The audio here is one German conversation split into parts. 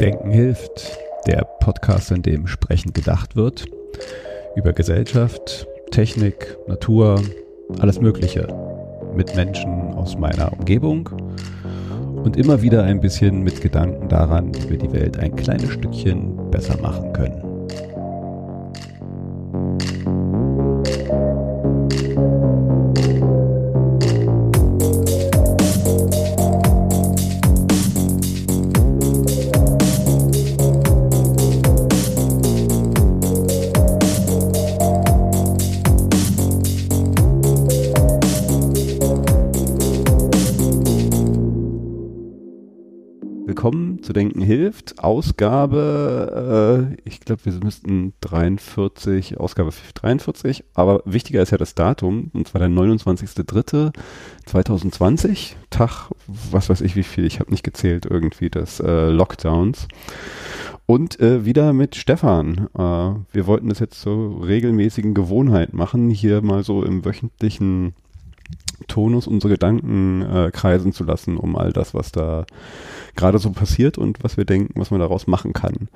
Denken hilft. Der Podcast, in dem Sprechen gedacht wird. Über Gesellschaft, Technik, Natur, alles Mögliche. Mit Menschen aus meiner Umgebung. Und immer wieder ein bisschen mit Gedanken daran, wie wir die Welt ein kleines Stückchen besser machen können. Denken hilft. Ausgabe, äh, ich glaube, wir müssten 43, Ausgabe 43, aber wichtiger ist ja das Datum, und zwar der 29.03.2020, Tag, was weiß ich wie viel, ich habe nicht gezählt, irgendwie des äh, Lockdowns. Und äh, wieder mit Stefan. Äh, wir wollten das jetzt zur regelmäßigen Gewohnheit machen, hier mal so im wöchentlichen Tonus unsere Gedanken äh, kreisen zu lassen, um all das, was da gerade so passiert und was wir denken, was man daraus machen kann.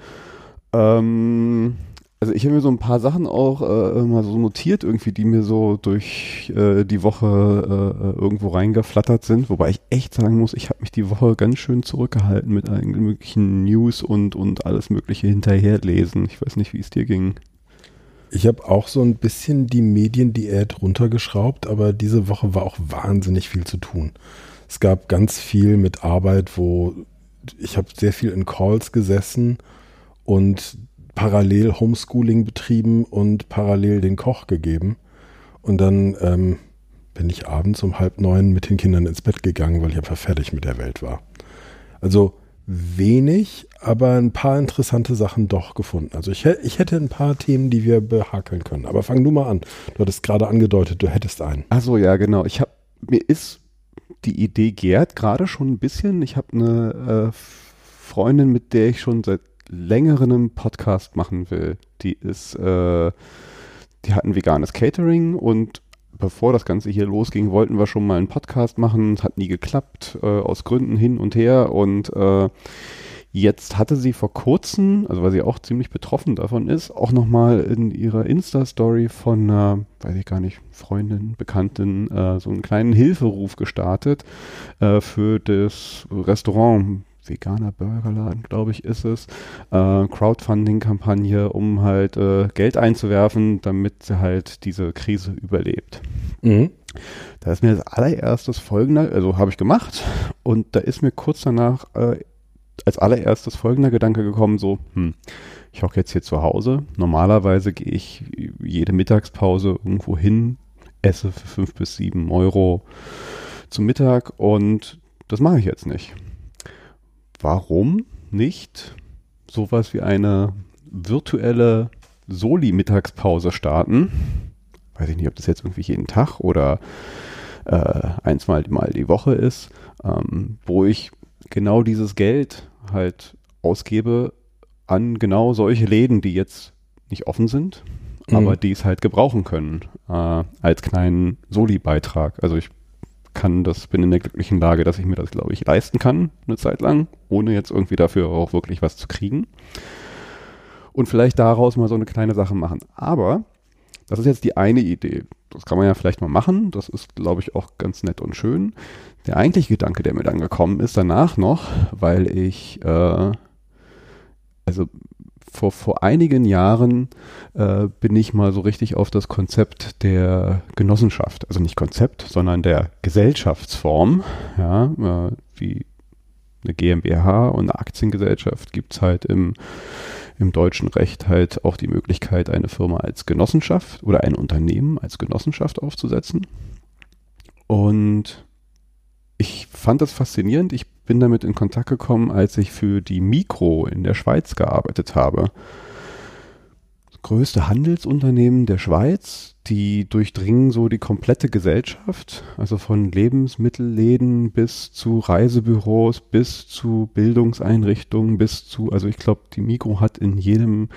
Ähm, also ich habe mir so ein paar Sachen auch äh, mal so notiert, irgendwie, die mir so durch äh, die Woche äh, irgendwo reingeflattert sind, wobei ich echt sagen muss, ich habe mich die Woche ganz schön zurückgehalten mit allen möglichen News und, und alles mögliche hinterherlesen. Ich weiß nicht, wie es dir ging. Ich habe auch so ein bisschen die Mediendiät runtergeschraubt, aber diese Woche war auch wahnsinnig viel zu tun. Es gab ganz viel mit Arbeit, wo ich habe sehr viel in Calls gesessen und parallel Homeschooling betrieben und parallel den Koch gegeben. Und dann ähm, bin ich abends um halb neun mit den Kindern ins Bett gegangen, weil ich einfach fertig mit der Welt war. Also wenig, aber ein paar interessante Sachen doch gefunden. Also ich, ich hätte ein paar Themen, die wir behakeln können. Aber fang du mal an. Du hattest gerade angedeutet, du hättest einen. Achso, ja, genau. Ich habe mir ist die Idee gärt gerade schon ein bisschen. Ich habe eine äh, Freundin, mit der ich schon seit längerem einen Podcast machen will. Die ist, äh, die hat ein veganes Catering und bevor das Ganze hier losging, wollten wir schon mal einen Podcast machen. Es hat nie geklappt, äh, aus Gründen hin und her. Und äh, jetzt hatte sie vor kurzem, also weil sie auch ziemlich betroffen davon ist, auch nochmal in ihrer Insta-Story von einer, weiß ich gar nicht, Freundin, Bekannten, äh, so einen kleinen Hilferuf gestartet äh, für das Restaurant veganer Burgerladen, glaube ich, ist es, äh, Crowdfunding-Kampagne, um halt äh, Geld einzuwerfen, damit sie halt diese Krise überlebt. Mhm. Da ist mir das allererstes folgender, also habe ich gemacht und da ist mir kurz danach äh, als allererstes folgender Gedanke gekommen, so, hm, ich hocke jetzt hier zu Hause. Normalerweise gehe ich jede Mittagspause irgendwo hin, esse für fünf bis sieben Euro zum Mittag und das mache ich jetzt nicht warum nicht sowas wie eine virtuelle Soli-Mittagspause starten? Weiß ich nicht, ob das jetzt irgendwie jeden Tag oder äh, eins mal, mal die Woche ist, ähm, wo ich genau dieses Geld halt ausgebe an genau solche Läden, die jetzt nicht offen sind, mhm. aber die es halt gebrauchen können äh, als kleinen Soli-Beitrag. Also ich kann das, bin in der glücklichen Lage, dass ich mir das, glaube ich, leisten kann, eine Zeit lang, ohne jetzt irgendwie dafür auch wirklich was zu kriegen. Und vielleicht daraus mal so eine kleine Sache machen. Aber das ist jetzt die eine Idee. Das kann man ja vielleicht mal machen. Das ist, glaube ich, auch ganz nett und schön. Der eigentliche Gedanke, der mir dann gekommen ist danach noch, weil ich, äh, also vor, vor einigen Jahren äh, bin ich mal so richtig auf das Konzept der Genossenschaft, also nicht Konzept, sondern der Gesellschaftsform, ja, äh, wie eine GmbH und eine Aktiengesellschaft gibt es halt im, im deutschen Recht halt auch die Möglichkeit, eine Firma als Genossenschaft oder ein Unternehmen als Genossenschaft aufzusetzen. Und ich fand das faszinierend. Ich bin damit in Kontakt gekommen, als ich für die Mikro in der Schweiz gearbeitet habe. Das größte Handelsunternehmen der Schweiz, die durchdringen so die komplette Gesellschaft, also von Lebensmittelläden bis zu Reisebüros, bis zu Bildungseinrichtungen, bis zu, also ich glaube, die Mikro hat in jedem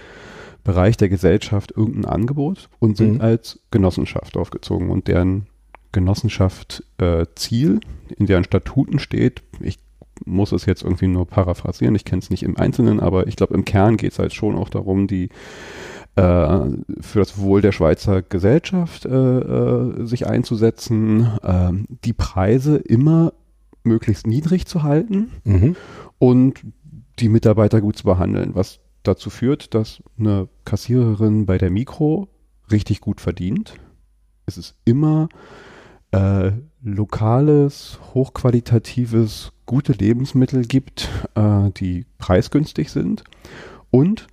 Bereich der Gesellschaft irgendein Angebot und sind mhm. als Genossenschaft aufgezogen und deren Genossenschaft äh, Ziel in deren Statuten steht, ich muss es jetzt irgendwie nur paraphrasieren. Ich kenne es nicht im Einzelnen, aber ich glaube, im Kern geht es halt schon auch darum, die äh, für das Wohl der Schweizer Gesellschaft äh, äh, sich einzusetzen, äh, die Preise immer möglichst niedrig zu halten mhm. und die Mitarbeiter gut zu behandeln, was dazu führt, dass eine Kassiererin bei der Mikro richtig gut verdient. Es ist immer äh, lokales, hochqualitatives, gute Lebensmittel gibt, äh, die preisgünstig sind. Und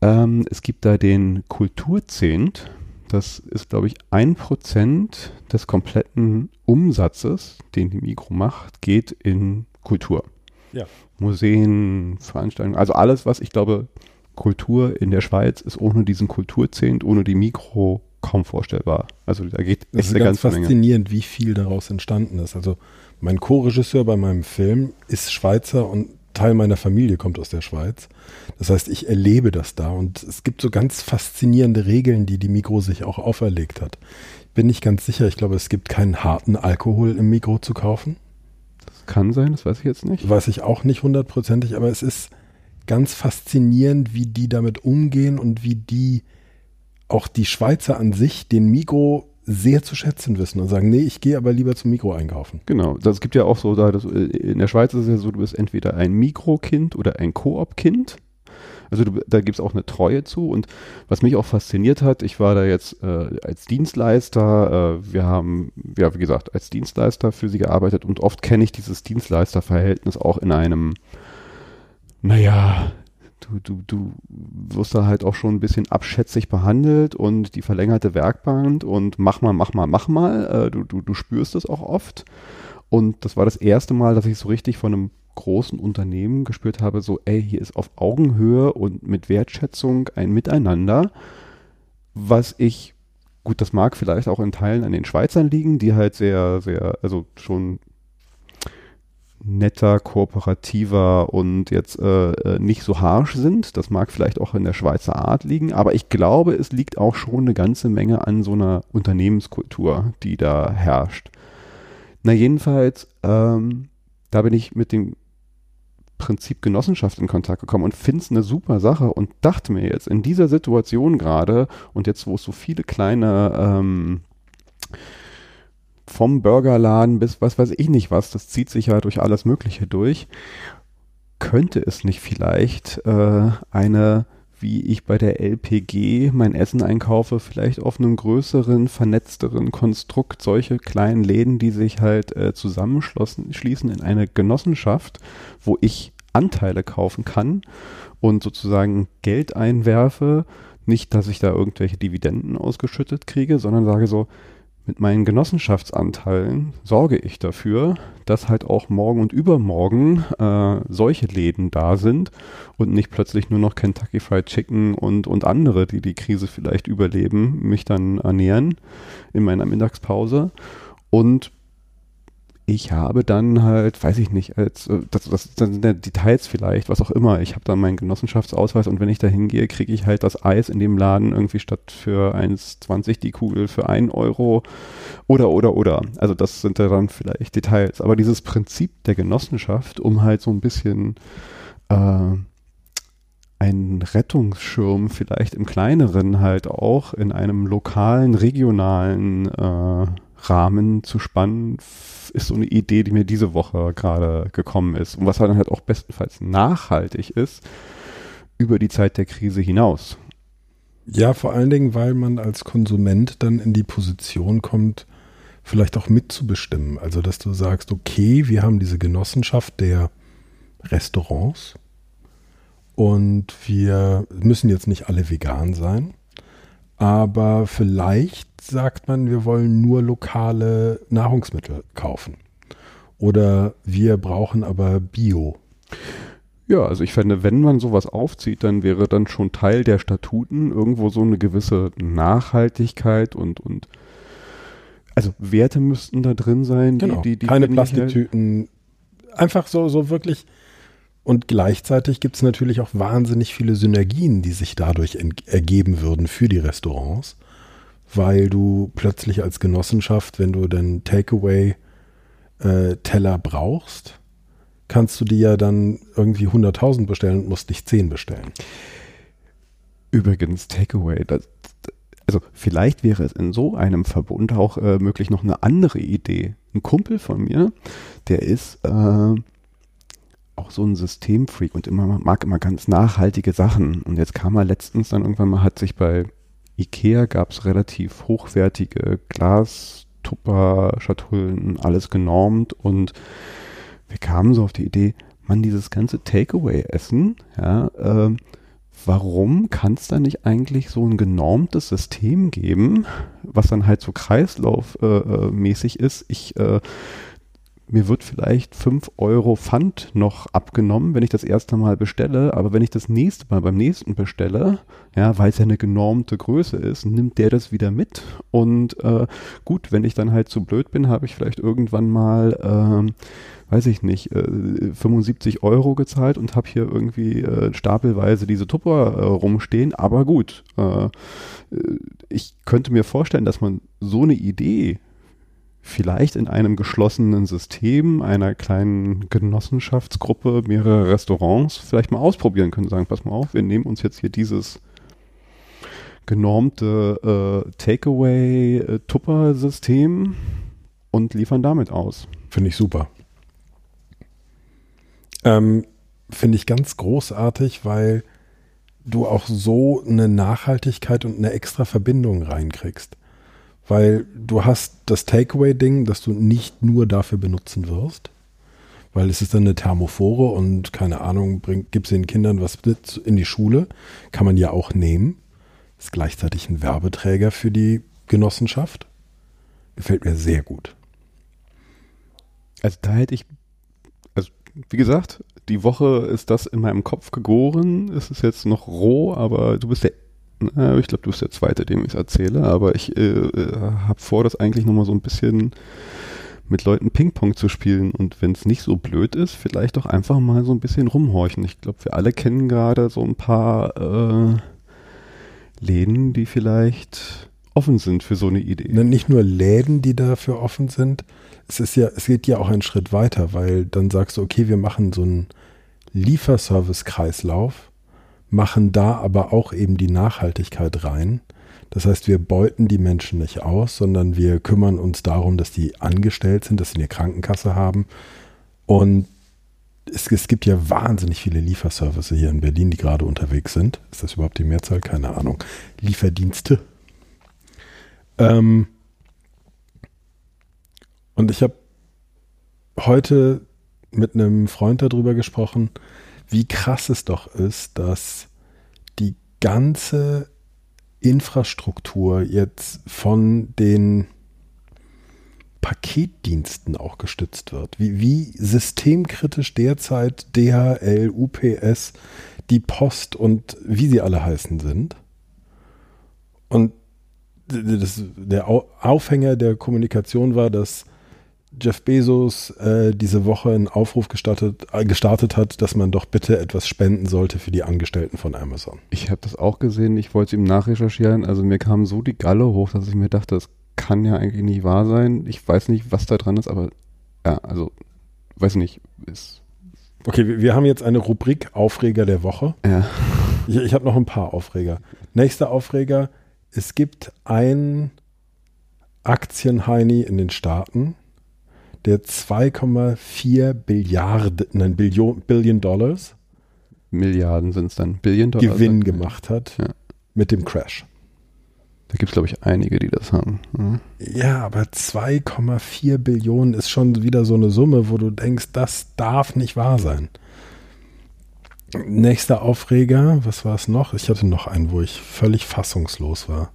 ähm, es gibt da den Kulturzehnt. Das ist, glaube ich, ein Prozent des kompletten Umsatzes, den die Mikro macht, geht in Kultur. Ja. Museen, Veranstaltungen, also alles, was ich glaube, Kultur in der Schweiz ist ohne diesen Kulturzehnt, ohne die Mikro kaum vorstellbar. Also da geht das ist eine ganz faszinierend, Menge. wie viel daraus entstanden ist. Also mein Co-Regisseur bei meinem Film ist Schweizer und Teil meiner Familie kommt aus der Schweiz. Das heißt, ich erlebe das da und es gibt so ganz faszinierende Regeln, die die Mikro sich auch auferlegt hat. Ich bin nicht ganz sicher, ich glaube, es gibt keinen harten Alkohol im Mikro zu kaufen. Das kann sein, das weiß ich jetzt nicht. Weiß ich auch nicht hundertprozentig, aber es ist ganz faszinierend, wie die damit umgehen und wie die auch die Schweizer an sich den Mikro sehr zu schätzen wissen und sagen, nee, ich gehe aber lieber zum Mikro einkaufen. Genau, das gibt ja auch so, da das, äh, in der Schweiz ist es ja so, du bist entweder ein Mikrokind oder ein Koop-Kind. Also du, da gibt es auch eine Treue zu und was mich auch fasziniert hat, ich war da jetzt äh, als Dienstleister, äh, wir haben, ja wie gesagt, als Dienstleister für sie gearbeitet und oft kenne ich dieses Dienstleisterverhältnis auch in einem, naja, du, du, du wirst da halt auch schon ein bisschen abschätzig behandelt und die verlängerte Werkband und mach mal, mach mal, mach mal. Äh, du, du, du spürst es auch oft. Und das war das erste Mal, dass ich so richtig von einem großen Unternehmen gespürt habe, so, ey, hier ist auf Augenhöhe und mit Wertschätzung ein Miteinander, was ich, gut, das mag vielleicht auch in Teilen an den Schweizern liegen, die halt sehr, sehr, also schon netter, kooperativer und jetzt äh, äh, nicht so harsh sind. Das mag vielleicht auch in der Schweizer Art liegen, aber ich glaube, es liegt auch schon eine ganze Menge an so einer Unternehmenskultur, die da herrscht. Na jedenfalls, ähm, da bin ich mit dem Prinzip Genossenschaft in Kontakt gekommen und finde es eine super Sache und dachte mir jetzt in dieser Situation gerade und jetzt, wo es so viele kleine ähm, vom Burgerladen bis was weiß ich nicht was, das zieht sich ja durch alles Mögliche durch. Könnte es nicht vielleicht äh, eine, wie ich bei der LPG mein Essen einkaufe, vielleicht auf einem größeren, vernetzteren Konstrukt, solche kleinen Läden, die sich halt äh, zusammenschließen in eine Genossenschaft, wo ich Anteile kaufen kann und sozusagen Geld einwerfe. Nicht, dass ich da irgendwelche Dividenden ausgeschüttet kriege, sondern sage so, mit meinen Genossenschaftsanteilen sorge ich dafür, dass halt auch morgen und übermorgen äh, solche Läden da sind und nicht plötzlich nur noch Kentucky Fried Chicken und, und andere, die die Krise vielleicht überleben, mich dann ernähren in meiner Mittagspause. Und ich habe dann halt, weiß ich nicht, als äh, das, das sind ja Details vielleicht, was auch immer. Ich habe dann meinen Genossenschaftsausweis und wenn ich da hingehe, kriege ich halt das Eis in dem Laden irgendwie statt für 1,20 die Kugel für 1 Euro oder oder oder. Also das sind ja dann vielleicht Details. Aber dieses Prinzip der Genossenschaft, um halt so ein bisschen äh, einen Rettungsschirm vielleicht im kleineren halt auch in einem lokalen, regionalen äh, Rahmen zu spannen, ist so eine Idee, die mir diese Woche gerade gekommen ist. Und was dann halt auch bestenfalls nachhaltig ist, über die Zeit der Krise hinaus. Ja, vor allen Dingen, weil man als Konsument dann in die Position kommt, vielleicht auch mitzubestimmen. Also, dass du sagst, okay, wir haben diese Genossenschaft der Restaurants und wir müssen jetzt nicht alle vegan sein, aber vielleicht sagt man, wir wollen nur lokale Nahrungsmittel kaufen. Oder wir brauchen aber Bio. Ja, also ich fände, wenn man sowas aufzieht, dann wäre dann schon Teil der Statuten irgendwo so eine gewisse Nachhaltigkeit und, und also Werte müssten da drin sein. Genau. Die, die, die Keine Plastiktüten. Halt Einfach so, so wirklich. Und gleichzeitig gibt es natürlich auch wahnsinnig viele Synergien, die sich dadurch ergeben würden für die Restaurants weil du plötzlich als Genossenschaft, wenn du den Takeaway-Teller äh, brauchst, kannst du dir ja dann irgendwie 100.000 bestellen und musst nicht 10 bestellen. Übrigens, Takeaway, das, also vielleicht wäre es in so einem Verbund auch äh, möglich noch eine andere Idee. Ein Kumpel von mir, der ist äh, auch so ein Systemfreak und immer mag immer ganz nachhaltige Sachen. Und jetzt kam er letztens dann irgendwann mal, hat sich bei Ikea gab es relativ hochwertige Glas-Tupper-Schatullen, alles genormt und wir kamen so auf die Idee, man, dieses ganze Takeaway-Essen, ja, äh, warum kann es da nicht eigentlich so ein genormtes System geben, was dann halt so kreislaufmäßig äh, ist? Ich äh, mir wird vielleicht 5 Euro Pfand noch abgenommen, wenn ich das erste Mal bestelle, aber wenn ich das nächste Mal beim nächsten bestelle, ja, weil es ja eine genormte Größe ist, nimmt der das wieder mit. Und äh, gut, wenn ich dann halt zu blöd bin, habe ich vielleicht irgendwann mal, äh, weiß ich nicht, äh, 75 Euro gezahlt und habe hier irgendwie äh, stapelweise diese Tupper äh, rumstehen, aber gut, äh, ich könnte mir vorstellen, dass man so eine Idee vielleicht in einem geschlossenen System einer kleinen Genossenschaftsgruppe mehrere Restaurants vielleicht mal ausprobieren können. Sagen, pass mal auf, wir nehmen uns jetzt hier dieses genormte äh, Takeaway-Tupper-System und liefern damit aus. Finde ich super. Ähm, Finde ich ganz großartig, weil du auch so eine Nachhaltigkeit und eine extra Verbindung reinkriegst weil du hast das Takeaway-Ding, das du nicht nur dafür benutzen wirst, weil es ist dann eine Thermophore und keine Ahnung, gibt es den Kindern was in die Schule, kann man ja auch nehmen. Ist gleichzeitig ein Werbeträger für die Genossenschaft. Gefällt mir sehr gut. Also da hätte ich, also wie gesagt, die Woche ist das in meinem Kopf gegoren. Es ist jetzt noch roh, aber du bist der ich glaube, du bist der Zweite, dem ich es erzähle, aber ich äh, äh habe vor, das eigentlich nochmal so ein bisschen mit Leuten Ping-Pong zu spielen und wenn es nicht so blöd ist, vielleicht doch einfach mal so ein bisschen rumhorchen. Ich glaube, wir alle kennen gerade so ein paar äh, Läden, die vielleicht offen sind für so eine Idee. Nicht nur Läden, die dafür offen sind, es ist ja, es geht ja auch einen Schritt weiter, weil dann sagst du, okay, wir machen so einen Lieferservice-Kreislauf machen da aber auch eben die Nachhaltigkeit rein. Das heißt, wir beuten die Menschen nicht aus, sondern wir kümmern uns darum, dass die angestellt sind, dass sie eine Krankenkasse haben. Und es, es gibt ja wahnsinnig viele Lieferservice hier in Berlin, die gerade unterwegs sind. Ist das überhaupt die Mehrzahl? Keine Ahnung. Lieferdienste. Ähm und ich habe heute mit einem Freund darüber gesprochen, wie krass es doch ist, dass die ganze Infrastruktur jetzt von den Paketdiensten auch gestützt wird. Wie, wie systemkritisch derzeit DHL, UPS, die Post und wie sie alle heißen sind. Und das, der Aufhänger der Kommunikation war, dass Jeff Bezos äh, diese Woche einen Aufruf gestartet, äh, gestartet hat, dass man doch bitte etwas spenden sollte für die Angestellten von Amazon. Ich habe das auch gesehen, ich wollte es ihm nachrecherchieren. Also mir kam so die Galle hoch, dass ich mir dachte, das kann ja eigentlich nicht wahr sein. Ich weiß nicht, was da dran ist, aber ja, also weiß nicht. Ist okay, wir, haben jetzt eine Rubrik Aufreger der Woche. Ja. Ich, ich habe noch ein paar Aufreger. Nächster Aufreger, es gibt ein Aktienheini in den Staaten, der 2,4 Billiarden, nein, Billion, Billion Dollars Milliarden sind es dann, Billion Dollars Gewinn gemacht hat ja. mit dem Crash. Da gibt es, glaube ich, einige, die das haben. Mhm. Ja, aber 2,4 Billionen ist schon wieder so eine Summe, wo du denkst, das darf nicht wahr sein. Nächster Aufreger, was war es noch? Ich hatte noch einen, wo ich völlig fassungslos war.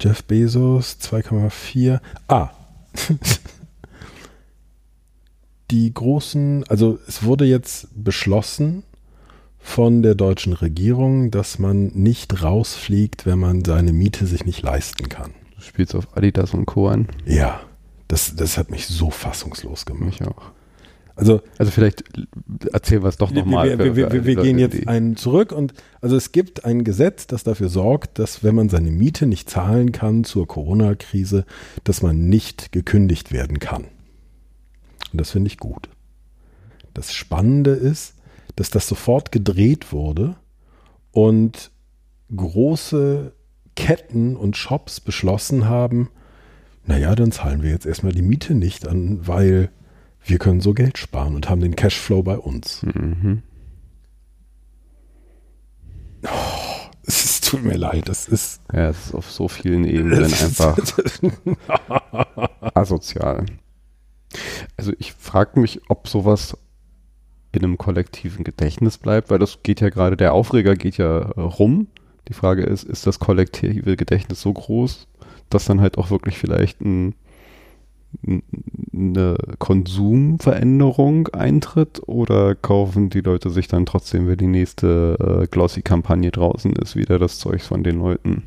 Jeff Bezos, 2,4. Ah, die großen, also es wurde jetzt beschlossen von der deutschen Regierung, dass man nicht rausfliegt, wenn man seine Miete sich nicht leisten kann. Du spielst auf Adidas und Co. an. Ja, das, das hat mich so fassungslos gemacht. Mich auch. Also, also vielleicht erzählen wir es doch nochmal. Wir, wir, wir, wir gehen jetzt einen zurück und also es gibt ein Gesetz, das dafür sorgt, dass wenn man seine Miete nicht zahlen kann zur Corona-Krise, dass man nicht gekündigt werden kann. Und das finde ich gut. Das Spannende ist, dass das sofort gedreht wurde und große Ketten und Shops beschlossen haben, naja, dann zahlen wir jetzt erstmal die Miete nicht an, weil wir können so Geld sparen und haben den Cashflow bei uns. Mhm. Oh, es tut mir leid, das ist. Ja, es ist auf so vielen Ebenen einfach asozial. Also ich frage mich, ob sowas in einem kollektiven Gedächtnis bleibt, weil das geht ja gerade, der Aufreger geht ja äh, rum. Die Frage ist, ist das kollektive Gedächtnis so groß, dass dann halt auch wirklich vielleicht ein, eine Konsumveränderung eintritt oder kaufen die Leute sich dann trotzdem, wenn die nächste äh, Glossy-Kampagne draußen ist, wieder das Zeug von den Leuten?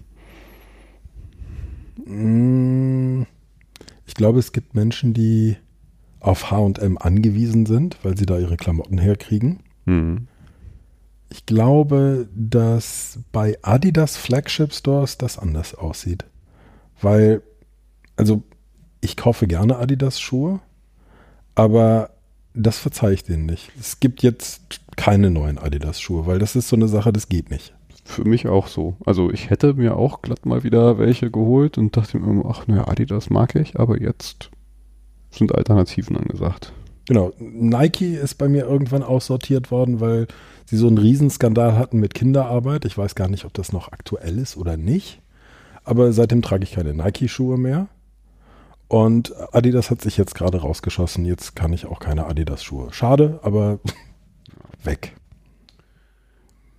Mm, ich glaube, es gibt Menschen, die auf HM angewiesen sind, weil sie da ihre Klamotten herkriegen. Mhm. Ich glaube, dass bei Adidas Flagship Stores das anders aussieht. Weil, also, ich kaufe gerne Adidas Schuhe, aber das verzeihe ich denen nicht. Es gibt jetzt keine neuen Adidas Schuhe, weil das ist so eine Sache, das geht nicht. Für mich auch so. Also ich hätte mir auch glatt mal wieder welche geholt und dachte mir immer, ach naja, Adidas mag ich, aber jetzt sind Alternativen angesagt. Genau. Nike ist bei mir irgendwann aussortiert worden, weil sie so einen Riesenskandal hatten mit Kinderarbeit. Ich weiß gar nicht, ob das noch aktuell ist oder nicht. Aber seitdem trage ich keine Nike-Schuhe mehr. Und Adidas hat sich jetzt gerade rausgeschossen. Jetzt kann ich auch keine Adidas-Schuhe. Schade, aber weg.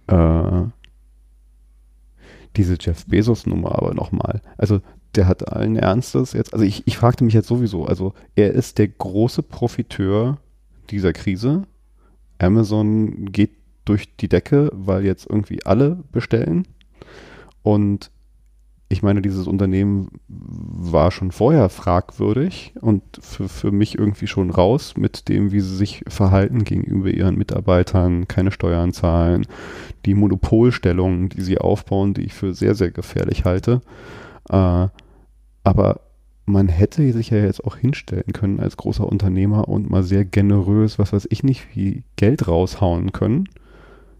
Äh, diese Jeff Bezos-Nummer aber nochmal. Also der hat allen Ernstes jetzt, also ich, ich fragte mich jetzt sowieso, also er ist der große Profiteur dieser Krise. Amazon geht durch die Decke, weil jetzt irgendwie alle bestellen. Und ich meine, dieses Unternehmen war schon vorher fragwürdig und für, für mich irgendwie schon raus mit dem, wie sie sich verhalten gegenüber ihren Mitarbeitern, keine Steuern zahlen, die Monopolstellungen, die sie aufbauen, die ich für sehr, sehr gefährlich halte. Äh, aber man hätte sich ja jetzt auch hinstellen können als großer Unternehmer und mal sehr generös, was weiß ich nicht, wie Geld raushauen können.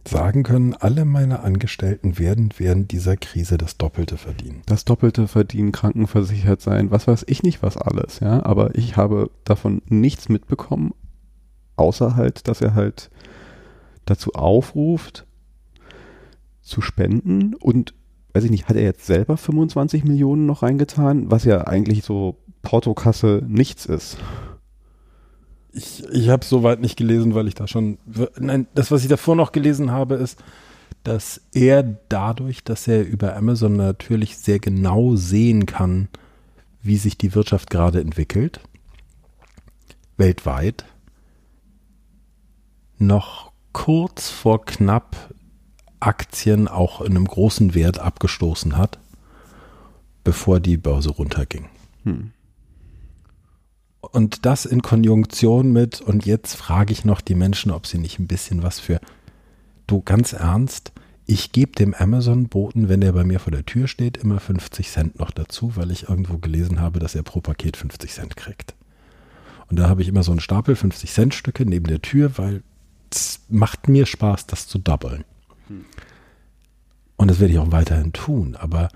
Sagen können, alle meine Angestellten werden während dieser Krise das Doppelte verdienen. Das Doppelte verdienen, krankenversichert sein, was weiß ich nicht, was alles, ja. Aber ich habe davon nichts mitbekommen, außer halt, dass er halt dazu aufruft, zu spenden und weiß ich nicht, hat er jetzt selber 25 Millionen noch reingetan, was ja eigentlich so Portokasse nichts ist. Ich, ich habe soweit nicht gelesen, weil ich da schon. Nein, das, was ich davor noch gelesen habe, ist, dass er dadurch, dass er über Amazon natürlich sehr genau sehen kann, wie sich die Wirtschaft gerade entwickelt, weltweit, noch kurz vor knapp Aktien auch in einem großen Wert abgestoßen hat, bevor die Börse runterging. Hm. Und das in Konjunktion mit, und jetzt frage ich noch die Menschen, ob sie nicht ein bisschen was für, du ganz ernst, ich gebe dem Amazon-Boten, wenn der bei mir vor der Tür steht, immer 50 Cent noch dazu, weil ich irgendwo gelesen habe, dass er pro Paket 50 Cent kriegt. Und da habe ich immer so einen Stapel 50 Cent Stücke neben der Tür, weil es macht mir Spaß, das zu doublen. Und das werde ich auch weiterhin tun. Aber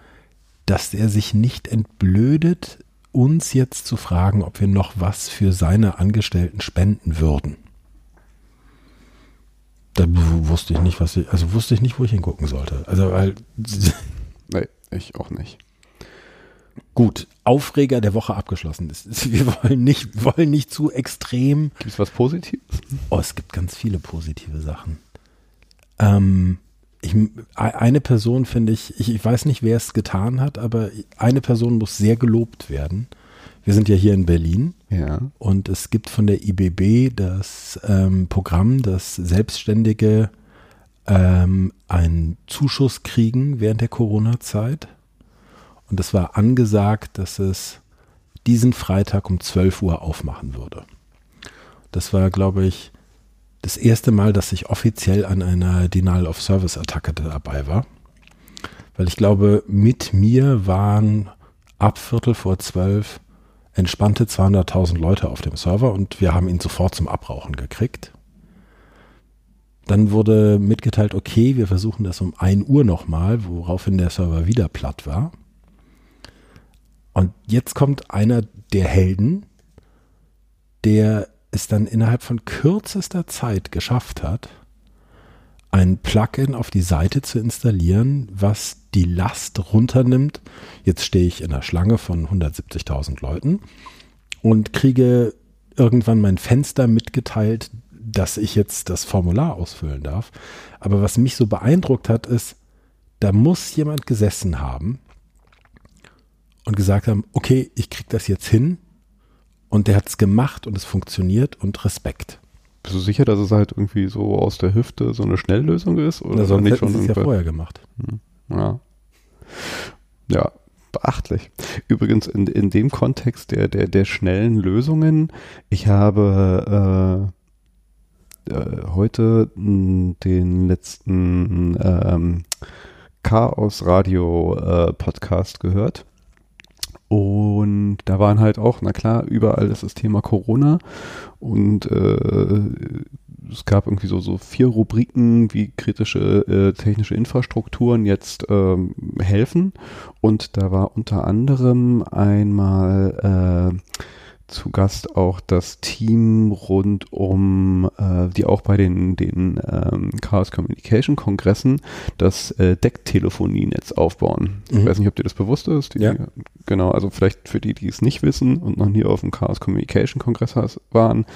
dass er sich nicht entblödet, uns jetzt zu fragen, ob wir noch was für seine Angestellten spenden würden. Da wusste ich nicht, was ich, also wusste ich nicht, wo ich hingucken sollte. Also, weil. Nee, ich auch nicht. Gut, Aufreger der Woche abgeschlossen. Wir wollen nicht, wollen nicht zu extrem. Gibt es was Positives? Oh, es gibt ganz viele positive Sachen. Ähm, ich, eine Person finde ich, ich, ich weiß nicht, wer es getan hat, aber eine Person muss sehr gelobt werden. Wir sind ja hier in Berlin ja. und es gibt von der IBB das ähm, Programm, dass Selbstständige ähm, einen Zuschuss kriegen während der Corona-Zeit. Und es war angesagt, dass es diesen Freitag um 12 Uhr aufmachen würde. Das war, glaube ich, das erste Mal, dass ich offiziell an einer Denial of Service Attacke dabei war. Weil ich glaube, mit mir waren ab Viertel vor zwölf entspannte 200.000 Leute auf dem Server und wir haben ihn sofort zum Abrauchen gekriegt. Dann wurde mitgeteilt, okay, wir versuchen das um 1 Uhr nochmal, woraufhin der Server wieder platt war. Und jetzt kommt einer der Helden, der es dann innerhalb von kürzester Zeit geschafft hat, ein Plugin auf die Seite zu installieren, was die Last runternimmt. Jetzt stehe ich in der Schlange von 170.000 Leuten und kriege irgendwann mein Fenster mitgeteilt, dass ich jetzt das Formular ausfüllen darf. Aber was mich so beeindruckt hat, ist, da muss jemand gesessen haben und gesagt haben, okay, ich kriege das jetzt hin. Und der hat es gemacht und es funktioniert und Respekt. Bist du sicher, dass es halt irgendwie so aus der Hüfte so eine Schnelllösung ist? Oder sonst nicht schon es ja vorher gemacht. Hm. Ja. Ja, beachtlich. Übrigens in, in dem Kontext der, der, der schnellen Lösungen, ich habe äh, äh, heute den letzten ähm, Chaos Radio äh, Podcast gehört. Und da waren halt auch, na klar, überall ist das Thema Corona und äh, es gab irgendwie so, so vier Rubriken, wie kritische äh, technische Infrastrukturen jetzt ähm, helfen. Und da war unter anderem einmal äh, zu Gast auch das Team rund um, äh, die auch bei den, den ähm, Chaos Communication Kongressen das äh, Deck-Telefonienetz aufbauen. Mhm. Ich weiß nicht, ob dir das bewusst ist. Die, ja. Genau, also vielleicht für die, die es nicht wissen und noch nie auf dem Chaos Communication Kongress waren,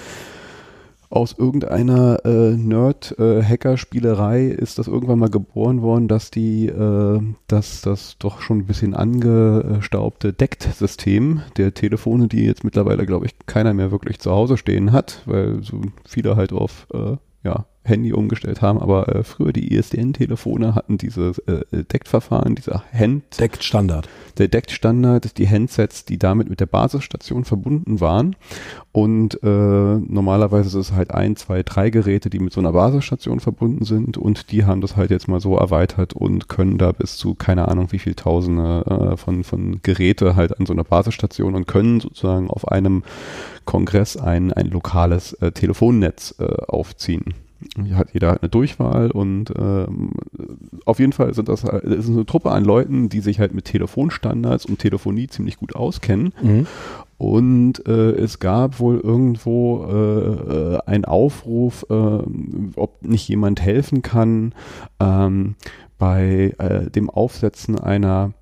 aus irgendeiner äh, Nerd-Hacker-Spielerei äh, ist das irgendwann mal geboren worden, dass die, äh, dass das doch schon ein bisschen angestaubte Deckt-System der Telefone, die jetzt mittlerweile, glaube ich, keiner mehr wirklich zu Hause stehen hat, weil so viele halt auf äh, ja, Handy umgestellt haben, aber äh, früher die ISDN-Telefone hatten dieses äh, DECT-Verfahren, dieser Hand. DECT-Standard. Der DECT-Standard, die Handsets, die damit mit der Basisstation verbunden waren. Und äh, normalerweise ist es halt ein, zwei, drei Geräte, die mit so einer Basisstation verbunden sind und die haben das halt jetzt mal so erweitert und können da bis zu keine Ahnung wie viel Tausende äh, von, von Geräte halt an so einer Basisstation und können sozusagen auf einem Kongress ein, ein lokales äh, Telefonnetz äh, aufziehen hat jeder halt eine Durchwahl und ähm, auf jeden Fall sind das, halt, das ist eine Truppe an Leuten, die sich halt mit Telefonstandards und Telefonie ziemlich gut auskennen. Mhm. Und äh, es gab wohl irgendwo äh, äh einen Aufruf, äh, ob nicht jemand helfen kann ähm, bei äh, dem Aufsetzen einer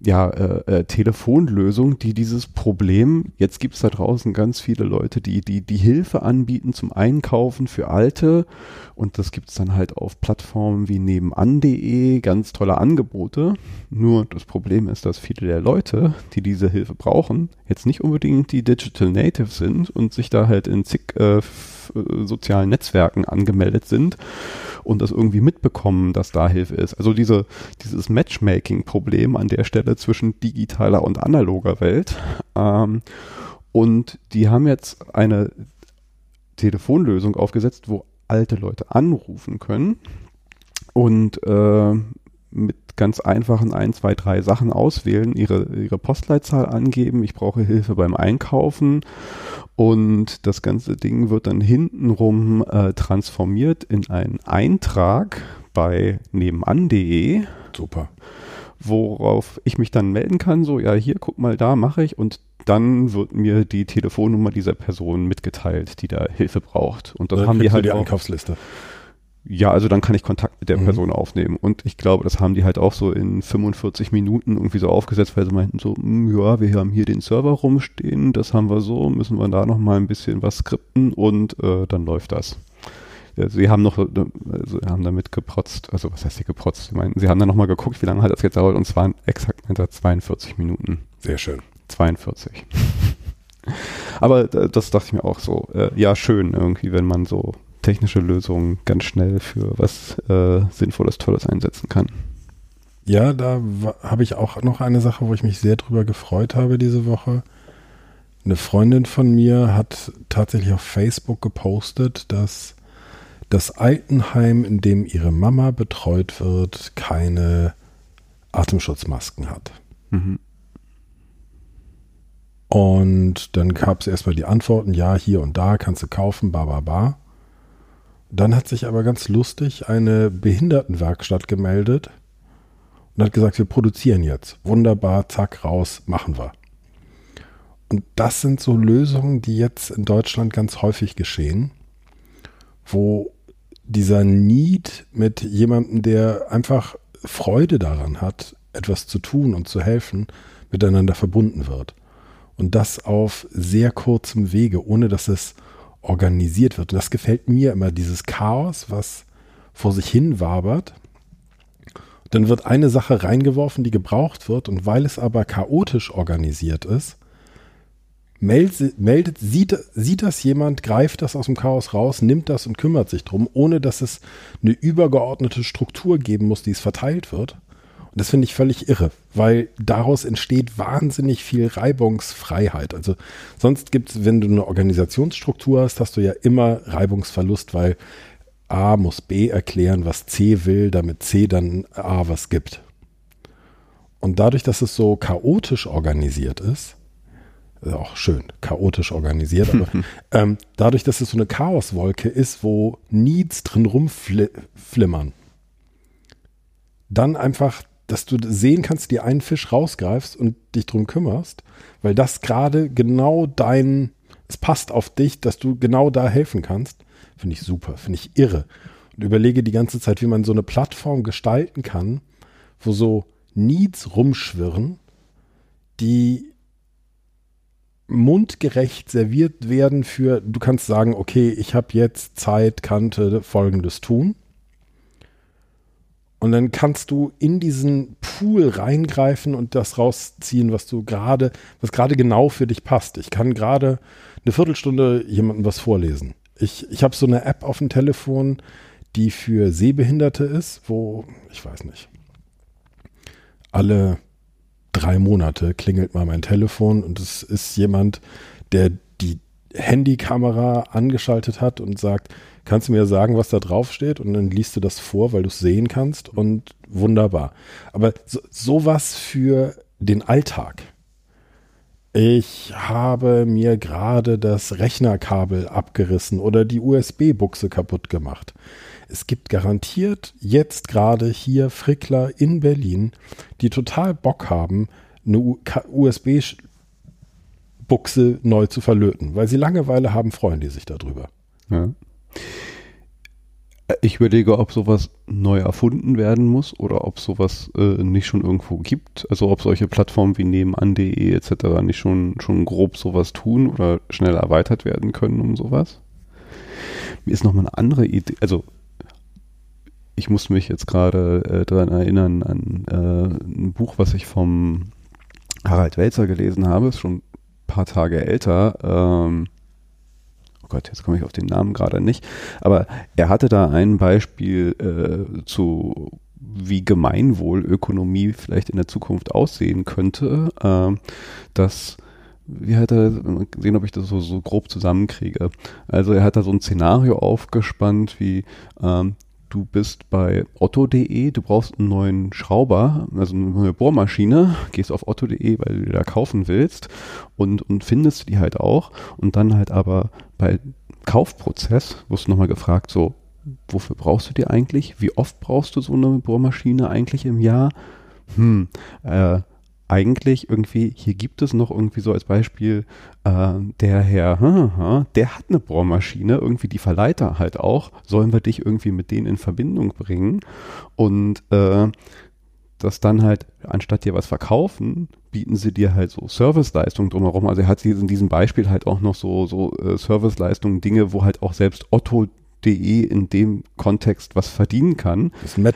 ja, äh, äh, Telefonlösung, die dieses Problem, jetzt gibt es da draußen ganz viele Leute, die, die die Hilfe anbieten zum Einkaufen für Alte und das gibt es dann halt auf Plattformen wie nebenan.de, ganz tolle Angebote. Nur das Problem ist, dass viele der Leute, die diese Hilfe brauchen, jetzt nicht unbedingt die Digital Natives sind und sich da halt in zig äh, sozialen Netzwerken angemeldet sind und das irgendwie mitbekommen, dass da Hilfe ist. Also diese, dieses Matchmaking-Problem an der Stelle zwischen digitaler und analoger Welt. Ähm, und die haben jetzt eine Telefonlösung aufgesetzt, wo alte Leute anrufen können und äh, mit ganz einfachen 1, 2, 3 Sachen auswählen, ihre, ihre Postleitzahl angeben, ich brauche Hilfe beim Einkaufen und das ganze Ding wird dann hintenrum äh, transformiert in einen Eintrag bei nebenan.de. Super. Worauf ich mich dann melden kann, so, ja, hier, guck mal, da mache ich und dann wird mir die Telefonnummer dieser Person mitgeteilt, die da Hilfe braucht. Und das dann haben die halt die auch, Einkaufsliste. Ja, also dann kann ich Kontakt mit der mhm. Person aufnehmen. Und ich glaube, das haben die halt auch so in 45 Minuten irgendwie so aufgesetzt, weil sie meinten so, hm, ja, wir haben hier den Server rumstehen, das haben wir so, müssen wir da nochmal ein bisschen was skripten und äh, dann läuft das. Sie haben noch, also haben damit geprotzt, also was heißt hier geprotzt? Sie meinten, sie haben dann nochmal geguckt, wie lange hat das jetzt dauert und zwar exakt 42 Minuten. Sehr schön. 42. Aber äh, das dachte ich mir auch so, äh, ja, schön irgendwie, wenn man so technische Lösungen ganz schnell für was äh, Sinnvolles, Tolles einsetzen kann. Ja, da habe ich auch noch eine Sache, wo ich mich sehr drüber gefreut habe diese Woche. Eine Freundin von mir hat tatsächlich auf Facebook gepostet, dass das Altenheim, in dem ihre Mama betreut wird, keine Atemschutzmasken hat. Mhm. Und dann gab es erstmal die Antworten, ja, hier und da kannst du kaufen, ba, ba, ba. Dann hat sich aber ganz lustig eine Behindertenwerkstatt gemeldet und hat gesagt, wir produzieren jetzt. Wunderbar, zack, raus, machen wir. Und das sind so Lösungen, die jetzt in Deutschland ganz häufig geschehen, wo dieser Need mit jemandem, der einfach Freude daran hat, etwas zu tun und zu helfen, miteinander verbunden wird. Und das auf sehr kurzem Wege, ohne dass es organisiert wird. Und das gefällt mir immer, dieses Chaos, was vor sich hin wabert. Dann wird eine Sache reingeworfen, die gebraucht wird. Und weil es aber chaotisch organisiert ist, meldet, meldet sieht, sieht das jemand, greift das aus dem Chaos raus, nimmt das und kümmert sich drum, ohne dass es eine übergeordnete Struktur geben muss, die es verteilt wird. Und das finde ich völlig irre, weil daraus entsteht wahnsinnig viel Reibungsfreiheit. Also sonst gibt es, wenn du eine Organisationsstruktur hast, hast du ja immer Reibungsverlust, weil A muss B erklären, was C will, damit C dann A was gibt. Und dadurch, dass es so chaotisch organisiert ist, ist auch schön, chaotisch organisiert, aber ähm, dadurch, dass es so eine Chaoswolke ist, wo Needs drin rumflimmern, dann einfach dass du sehen kannst, dir einen Fisch rausgreifst und dich drum kümmerst, weil das gerade genau dein, es passt auf dich, dass du genau da helfen kannst, finde ich super, finde ich irre. Und überlege die ganze Zeit, wie man so eine Plattform gestalten kann, wo so Needs rumschwirren, die mundgerecht serviert werden für, du kannst sagen, okay, ich habe jetzt Zeit, Kante, folgendes tun und dann kannst du in diesen Pool reingreifen und das rausziehen, was du gerade, was gerade genau für dich passt. Ich kann gerade eine Viertelstunde jemandem was vorlesen. Ich, ich habe so eine App auf dem Telefon, die für Sehbehinderte ist, wo, ich weiß nicht, alle drei Monate klingelt mal mein Telefon und es ist jemand, der die Handykamera angeschaltet hat und sagt, kannst du mir sagen, was da drauf steht und dann liest du das vor, weil du es sehen kannst und wunderbar. Aber so, sowas für den Alltag. Ich habe mir gerade das Rechnerkabel abgerissen oder die USB-Buchse kaputt gemacht. Es gibt garantiert jetzt gerade hier Frickler in Berlin, die total Bock haben, eine USB-Buchse neu zu verlöten, weil sie Langeweile haben, freuen die sich darüber. Ja. Ich überlege, ob sowas neu erfunden werden muss oder ob sowas äh, nicht schon irgendwo gibt. Also ob solche Plattformen wie nebenan.de etc. nicht schon, schon grob sowas tun oder schnell erweitert werden können um sowas. Mir ist nochmal eine andere Idee, also ich muss mich jetzt gerade äh, daran erinnern an äh, ein Buch, was ich vom Harald Welzer gelesen habe, ist schon ein paar Tage älter. Ähm, oh Gott, jetzt komme ich auf den Namen gerade nicht, aber er hatte da ein Beispiel äh, zu wie Gemeinwohlökonomie vielleicht in der Zukunft aussehen könnte, äh, dass wie hat er, sehen, ob ich das so, so grob zusammenkriege. Also er hat da so ein Szenario aufgespannt, wie ähm, du bist bei otto.de, du brauchst einen neuen Schrauber, also eine neue Bohrmaschine, gehst auf otto.de, weil du da kaufen willst und, und findest die halt auch und dann halt aber bei Kaufprozess wirst du nochmal gefragt, so, wofür brauchst du die eigentlich? Wie oft brauchst du so eine Bohrmaschine eigentlich im Jahr? Hm, äh, eigentlich irgendwie, hier gibt es noch irgendwie so als Beispiel, äh, der Herr, der hat eine Bohrmaschine, irgendwie die Verleiter halt auch, sollen wir dich irgendwie mit denen in Verbindung bringen und äh, das dann halt, anstatt dir was verkaufen, bieten sie dir halt so Serviceleistungen drumherum. Also er hat sie in diesem Beispiel halt auch noch so, so äh, Serviceleistungen, Dinge, wo halt auch selbst Otto De in dem Kontext was verdienen kann,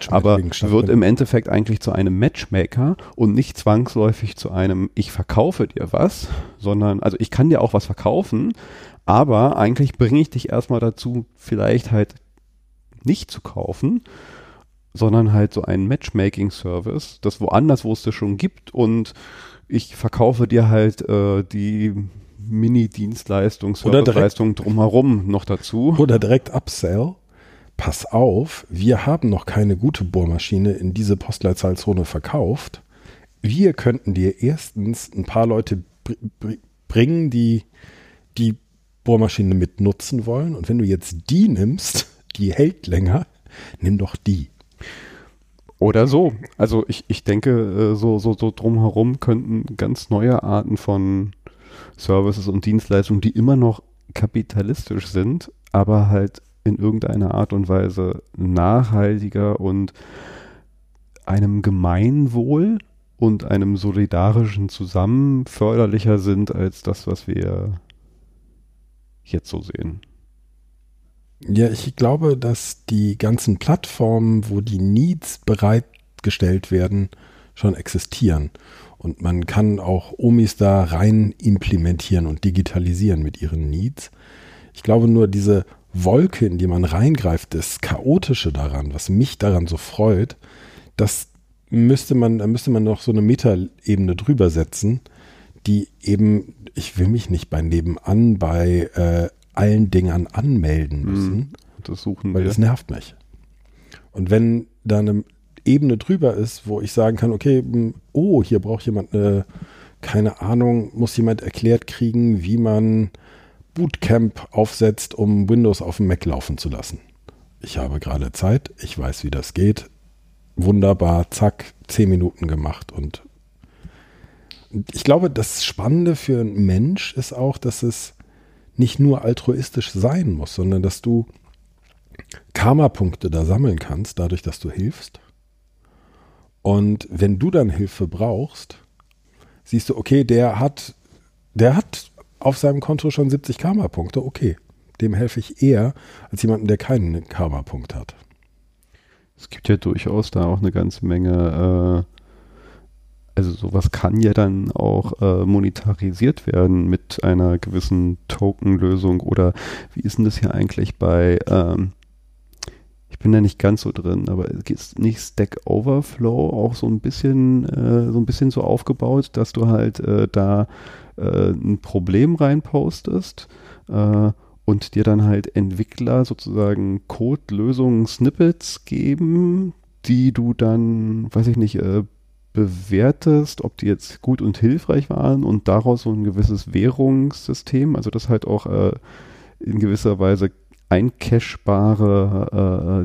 aber wird im Endeffekt eigentlich zu einem Matchmaker und nicht zwangsläufig zu einem ich verkaufe dir was, sondern also ich kann dir auch was verkaufen, aber eigentlich bringe ich dich erstmal dazu, vielleicht halt nicht zu kaufen, sondern halt so einen Matchmaking-Service, das woanders, wo es das schon gibt und ich verkaufe dir halt äh, die Mini-Dienstleistung, Serviceleistung drumherum noch dazu. Oder direkt Upsell. Pass auf, wir haben noch keine gute Bohrmaschine in diese Postleitzahlzone verkauft. Wir könnten dir erstens ein paar Leute br br bringen, die die Bohrmaschine mit nutzen wollen. Und wenn du jetzt die nimmst, die hält länger, nimm doch die. Oder so. Also ich, ich denke, äh, so, so, so drumherum könnten ganz neue Arten von Services und Dienstleistungen, die immer noch kapitalistisch sind, aber halt in irgendeiner Art und Weise nachhaltiger und einem Gemeinwohl und einem solidarischen Zusammen förderlicher sind als das, was wir jetzt so sehen. Ja, ich glaube, dass die ganzen Plattformen, wo die Needs bereitgestellt werden, schon existieren. Und man kann auch Omis da rein implementieren und digitalisieren mit ihren Needs. Ich glaube nur, diese Wolke, in die man reingreift, das Chaotische daran, was mich daran so freut, das müsste man, da müsste man noch so eine Metaebene drüber setzen, die eben, ich will mich nicht bei nebenan bei äh, allen Dingern anmelden mhm. müssen. Das suchen weil wir. das nervt mich. Und wenn da eine Ebene drüber ist, wo ich sagen kann, okay, oh, hier braucht jemand eine, keine Ahnung, muss jemand erklärt kriegen, wie man Bootcamp aufsetzt, um Windows auf dem Mac laufen zu lassen. Ich habe gerade Zeit, ich weiß, wie das geht. Wunderbar, zack, zehn Minuten gemacht und ich glaube, das Spannende für einen Mensch ist auch, dass es nicht nur altruistisch sein muss, sondern dass du Karma-Punkte da sammeln kannst, dadurch, dass du hilfst. Und wenn du dann Hilfe brauchst, siehst du, okay, der hat, der hat auf seinem Konto schon 70 Karma-Punkte, okay, dem helfe ich eher als jemandem, der keinen Karma-Punkt hat. Es gibt ja durchaus da auch eine ganze Menge äh, also sowas kann ja dann auch äh, monetarisiert werden mit einer gewissen Token-Lösung oder wie ist denn das hier eigentlich bei, ähm, bin da nicht ganz so drin, aber ist nicht Stack Overflow auch so ein bisschen, äh, so ein bisschen so aufgebaut, dass du halt äh, da äh, ein Problem reinpostest äh, und dir dann halt Entwickler sozusagen Code-Lösungen, Snippets geben, die du dann, weiß ich nicht, äh, bewertest, ob die jetzt gut und hilfreich waren und daraus so ein gewisses Währungssystem, also das halt auch äh, in gewisser Weise eincashbare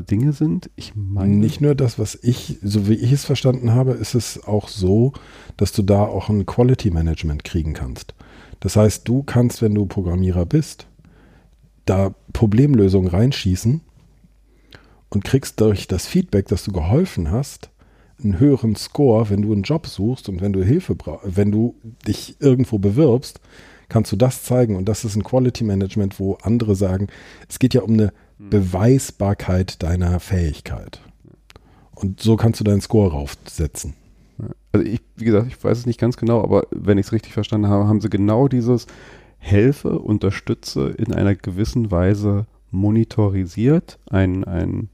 äh, Dinge sind. Ich meine. Nicht nur das, was ich, so wie ich es verstanden habe, ist es auch so, dass du da auch ein Quality Management kriegen kannst. Das heißt, du kannst, wenn du Programmierer bist, da Problemlösungen reinschießen und kriegst durch das Feedback, dass du geholfen hast, einen höheren Score, wenn du einen Job suchst und wenn du Hilfe brauchst, wenn du dich irgendwo bewirbst, kannst du das zeigen. Und das ist ein Quality Management, wo andere sagen, es geht ja um eine hm. Beweisbarkeit deiner Fähigkeit. Und so kannst du deinen Score raufsetzen. Also ich, wie gesagt, ich weiß es nicht ganz genau, aber wenn ich es richtig verstanden habe, haben sie genau dieses Helfe, unterstütze in einer gewissen Weise monitorisiert, ein, ein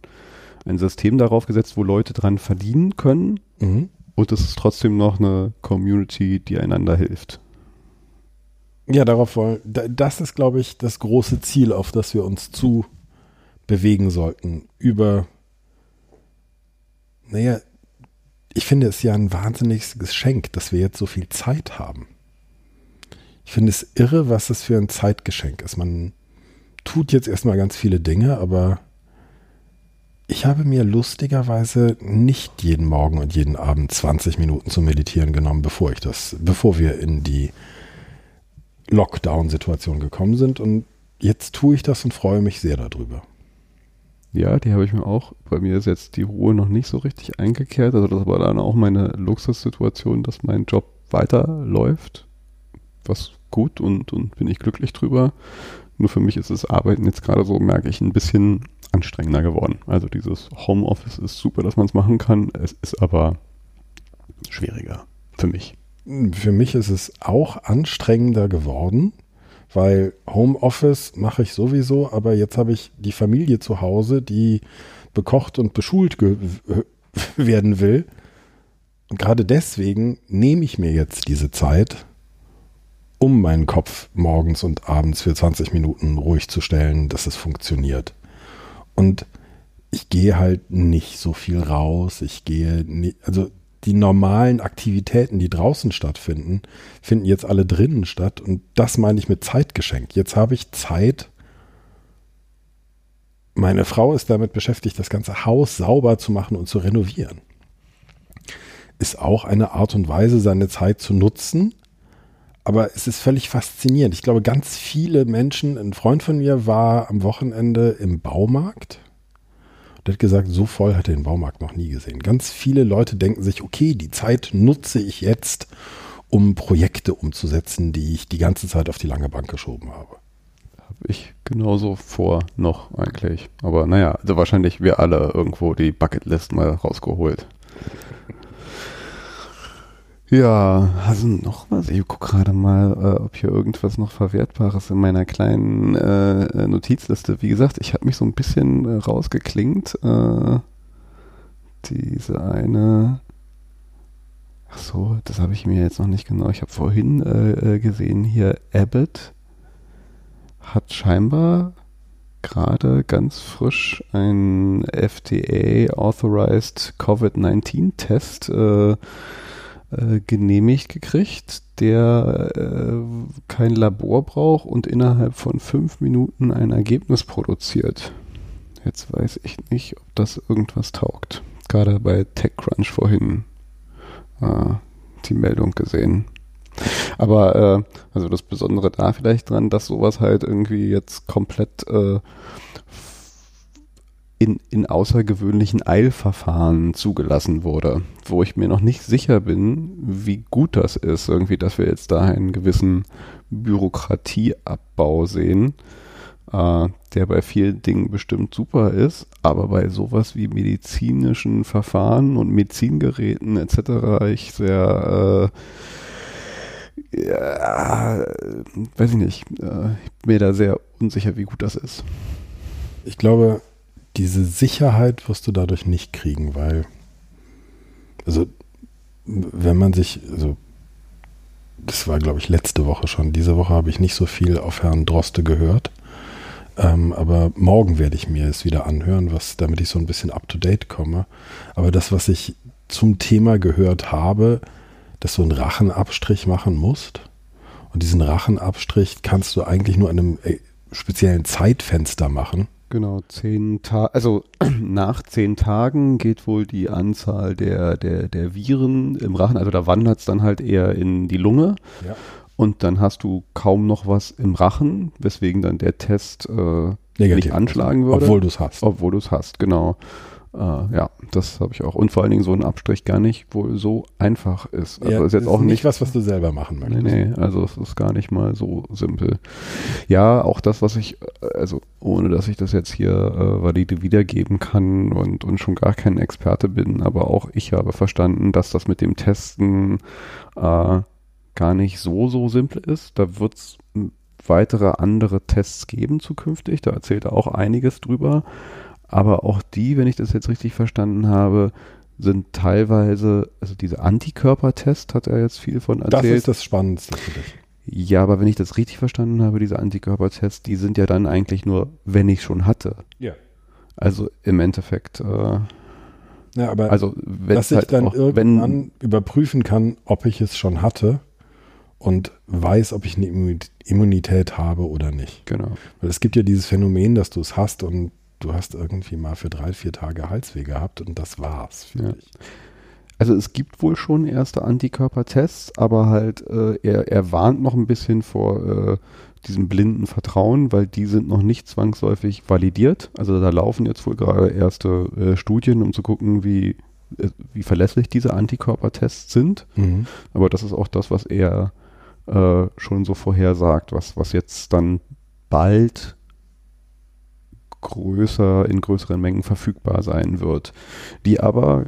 ein System darauf gesetzt, wo Leute dran verdienen können. Mhm. Und es ist trotzdem noch eine Community, die einander hilft. Ja, darauf wollen. Das ist, glaube ich, das große Ziel, auf das wir uns zu bewegen sollten. Über, naja, ich finde es ja ein wahnsinniges Geschenk, dass wir jetzt so viel Zeit haben. Ich finde es irre, was es für ein Zeitgeschenk ist. Man tut jetzt erstmal ganz viele Dinge, aber ich habe mir lustigerweise nicht jeden Morgen und jeden Abend 20 Minuten zu meditieren genommen, bevor ich das, bevor wir in die Lockdown-Situation gekommen sind. Und jetzt tue ich das und freue mich sehr darüber. Ja, die habe ich mir auch. Bei mir ist jetzt die Ruhe noch nicht so richtig eingekehrt. Also das war dann auch meine Luxussituation, dass mein Job weiterläuft. Was gut und, und bin ich glücklich drüber. Nur für mich ist das Arbeiten jetzt gerade so, merke ich, ein bisschen anstrengender geworden. Also dieses Homeoffice ist super, dass man es machen kann. Es ist aber schwieriger für mich. Für mich ist es auch anstrengender geworden, weil Homeoffice mache ich sowieso, aber jetzt habe ich die Familie zu Hause, die bekocht und beschult werden will. Und gerade deswegen nehme ich mir jetzt diese Zeit, um meinen Kopf morgens und abends für 20 Minuten ruhig zu stellen, dass es funktioniert. Und ich gehe halt nicht so viel raus. Ich gehe nicht, also die normalen Aktivitäten, die draußen stattfinden, finden jetzt alle drinnen statt. Und das meine ich mit Zeitgeschenk. Jetzt habe ich Zeit, meine Frau ist damit beschäftigt, das ganze Haus sauber zu machen und zu renovieren. Ist auch eine Art und Weise, seine Zeit zu nutzen. Aber es ist völlig faszinierend. Ich glaube, ganz viele Menschen, ein Freund von mir war am Wochenende im Baumarkt und hat gesagt, so voll hat er den Baumarkt noch nie gesehen. Ganz viele Leute denken sich, okay, die Zeit nutze ich jetzt, um Projekte umzusetzen, die ich die ganze Zeit auf die lange Bank geschoben habe ich genauso vor noch eigentlich. Aber naja, also wahrscheinlich wir alle irgendwo die Bucketlist mal rausgeholt. Ja, also noch was. Ich gucke gerade mal, äh, ob hier irgendwas noch Verwertbares in meiner kleinen äh, Notizliste. Wie gesagt, ich habe mich so ein bisschen äh, rausgeklingt. Äh, diese eine. Ach so, das habe ich mir jetzt noch nicht genau. Ich habe vorhin äh, äh, gesehen hier Abbott hat scheinbar gerade ganz frisch ein FDA-authorized COVID-19-Test äh, äh, genehmigt gekriegt, der äh, kein Labor braucht und innerhalb von fünf Minuten ein Ergebnis produziert. Jetzt weiß ich nicht, ob das irgendwas taugt. Gerade bei TechCrunch vorhin äh, die Meldung gesehen. Aber äh, also das Besondere da vielleicht dran, dass sowas halt irgendwie jetzt komplett äh, in, in außergewöhnlichen Eilverfahren zugelassen wurde, wo ich mir noch nicht sicher bin, wie gut das ist, irgendwie, dass wir jetzt da einen gewissen Bürokratieabbau sehen, äh, der bei vielen Dingen bestimmt super ist, aber bei sowas wie medizinischen Verfahren und Medizingeräten etc. ich sehr äh, ja, weiß ich nicht. Äh, ich bin mir da sehr unsicher, wie gut das ist. Ich glaube, diese Sicherheit wirst du dadurch nicht kriegen, weil, also, wenn man sich, also, das war, glaube ich, letzte Woche schon. Diese Woche habe ich nicht so viel auf Herrn Droste gehört. Ähm, aber morgen werde ich mir es wieder anhören, was, damit ich so ein bisschen up to date komme. Aber das, was ich zum Thema gehört habe, dass du einen Rachenabstrich machen musst. Und diesen Rachenabstrich kannst du eigentlich nur in einem äh, speziellen Zeitfenster machen. Genau, zehn Tage, also nach zehn Tagen geht wohl die Anzahl der, der, der Viren im Rachen, also da wandert es dann halt eher in die Lunge. Ja. Und dann hast du kaum noch was im Rachen, weswegen dann der Test äh, nicht anschlagen würde. Obwohl du es hast. Obwohl du es hast, genau. Äh, ja, das habe ich auch. Und vor allen Dingen so ein Abstrich gar nicht wohl so einfach ist. Also ja, ist jetzt auch ist nicht was, was du selber machen möchtest. Nee, nee, also es ist gar nicht mal so simpel. Ja, auch das, was ich, also ohne dass ich das jetzt hier äh, valide wiedergeben kann und, und schon gar kein Experte bin, aber auch ich habe verstanden, dass das mit dem Testen äh, gar nicht so, so simpel ist. Da wird es weitere andere Tests geben zukünftig. Da erzählt er auch einiges drüber. Aber auch die, wenn ich das jetzt richtig verstanden habe, sind teilweise, also diese Antikörpertest hat er jetzt viel von erzählt. Das ist das Spannendste für dich. Ja, aber wenn ich das richtig verstanden habe, diese Antikörpertests, die sind ja dann eigentlich nur, wenn ich schon hatte. Ja. Also im Endeffekt. Äh, ja, aber also dass ich halt dann auch, irgendwann wenn, überprüfen kann, ob ich es schon hatte und weiß, ob ich eine Immunität habe oder nicht. Genau. Weil es gibt ja dieses Phänomen, dass du es hast und du hast irgendwie mal für drei, vier Tage Halsweh gehabt und das war's für ja. dich. Also es gibt wohl schon erste Antikörpertests, aber halt äh, er, er warnt noch ein bisschen vor äh, diesem blinden Vertrauen, weil die sind noch nicht zwangsläufig validiert. Also da laufen jetzt wohl gerade erste äh, Studien, um zu gucken, wie, äh, wie verlässlich diese Antikörpertests sind. Mhm. Aber das ist auch das, was er äh, schon so vorhersagt, was, was jetzt dann bald größer, in größeren Mengen verfügbar sein wird, die aber,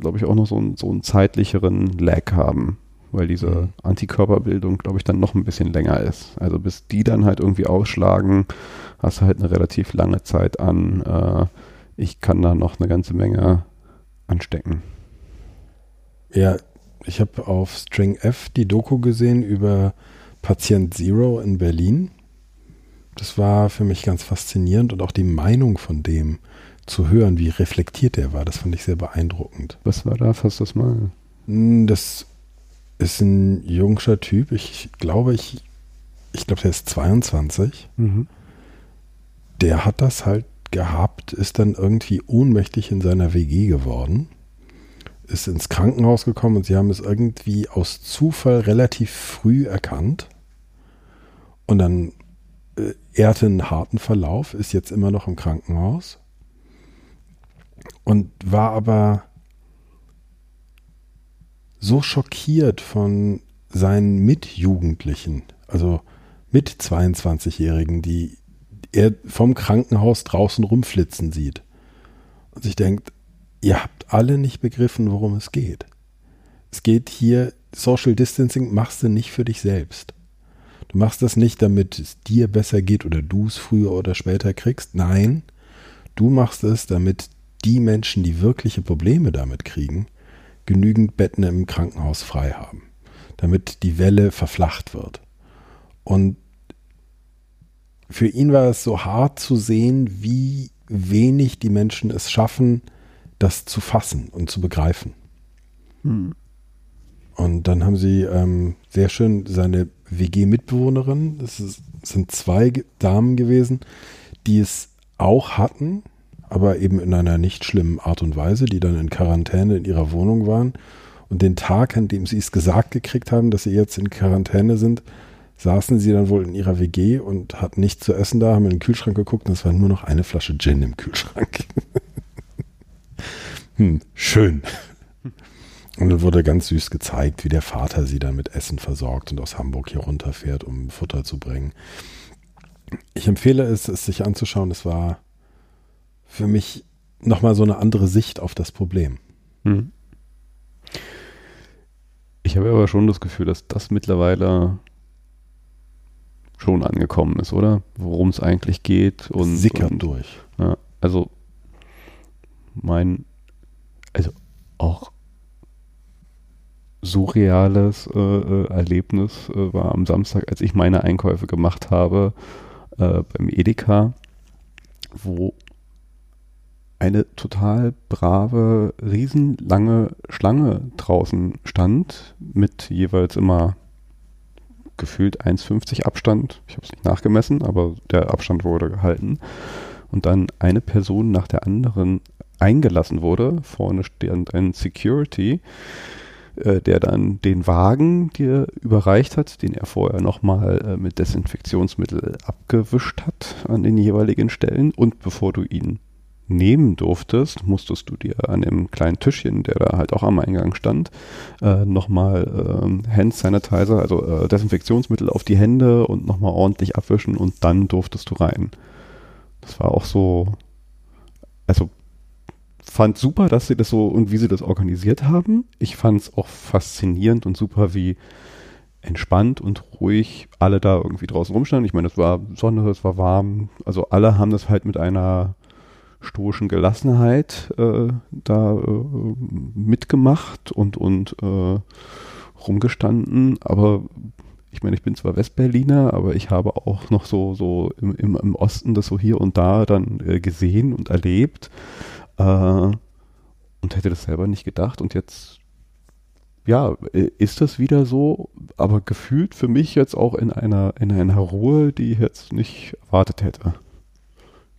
glaube ich, auch noch so, einen, so einen zeitlicheren Lag haben, weil diese mhm. Antikörperbildung, glaube ich, dann noch ein bisschen länger ist. Also bis die dann halt irgendwie ausschlagen, hast du halt eine relativ lange Zeit an, äh, ich kann da noch eine ganze Menge anstecken. Ja, ich habe auf String F die Doku gesehen über Patient Zero in Berlin. Das war für mich ganz faszinierend und auch die Meinung von dem zu hören, wie reflektiert er war, das fand ich sehr beeindruckend. Was war da? Fass das mal. Hm, das ist ein jungscher Typ. Ich glaube, ich, ich glaube, der ist 22. Mhm. Der hat das halt gehabt, ist dann irgendwie ohnmächtig in seiner WG geworden, ist ins Krankenhaus gekommen und sie haben es irgendwie aus Zufall relativ früh erkannt. Und dann er hatte einen harten Verlauf, ist jetzt immer noch im Krankenhaus und war aber so schockiert von seinen Mitjugendlichen, also mit 22-Jährigen, die er vom Krankenhaus draußen rumflitzen sieht und sich denkt, ihr habt alle nicht begriffen, worum es geht. Es geht hier, Social Distancing machst du nicht für dich selbst. Du machst das nicht, damit es dir besser geht oder du es früher oder später kriegst. Nein, du machst es, damit die Menschen, die wirkliche Probleme damit kriegen, genügend Betten im Krankenhaus frei haben, damit die Welle verflacht wird. Und für ihn war es so hart zu sehen, wie wenig die Menschen es schaffen, das zu fassen und zu begreifen. Hm. Und dann haben sie ähm, sehr schön seine WG-Mitbewohnerin, ist, sind zwei Damen gewesen, die es auch hatten, aber eben in einer nicht schlimmen Art und Weise, die dann in Quarantäne in ihrer Wohnung waren. Und den Tag, an dem sie es gesagt gekriegt haben, dass sie jetzt in Quarantäne sind, saßen sie dann wohl in ihrer WG und hatten nichts zu essen da, haben in den Kühlschrank geguckt und es war nur noch eine Flasche Gin im Kühlschrank. hm, schön. Und dann wurde ganz süß gezeigt, wie der Vater sie dann mit Essen versorgt und aus Hamburg hier runterfährt, um Futter zu bringen. Ich empfehle es, es sich anzuschauen. Es war für mich nochmal so eine andere Sicht auf das Problem. Hm. Ich habe aber schon das Gefühl, dass das mittlerweile schon angekommen ist, oder? Worum es eigentlich geht. Und, Sickert und, durch. Ja, also mein, also auch surreales äh, äh, Erlebnis äh, war am Samstag, als ich meine Einkäufe gemacht habe äh, beim Edeka, wo eine total brave, riesenlange Schlange draußen stand, mit jeweils immer gefühlt 1,50 Abstand. Ich habe es nicht nachgemessen, aber der Abstand wurde gehalten. Und dann eine Person nach der anderen eingelassen wurde. Vorne stand ein Security, äh, der dann den Wagen dir überreicht hat, den er vorher nochmal äh, mit Desinfektionsmittel abgewischt hat an den jeweiligen Stellen. Und bevor du ihn nehmen durftest, musstest du dir an dem kleinen Tischchen, der da halt auch am Eingang stand, äh, nochmal ähm, Hand Sanitizer, also äh, Desinfektionsmittel auf die Hände und nochmal ordentlich abwischen und dann durftest du rein. Das war auch so, also fand super, dass sie das so und wie sie das organisiert haben. Ich fand es auch faszinierend und super, wie entspannt und ruhig alle da irgendwie draußen rumstanden. Ich meine, es war Sonne, es war warm. Also alle haben das halt mit einer stoischen Gelassenheit äh, da äh, mitgemacht und, und äh, rumgestanden. Aber ich meine, ich bin zwar Westberliner, aber ich habe auch noch so, so im, im, im Osten das so hier und da dann äh, gesehen und erlebt äh, und hätte das selber nicht gedacht. Und jetzt, ja, ist das wieder so, aber gefühlt für mich jetzt auch in einer, in einer Ruhe, die ich jetzt nicht erwartet hätte.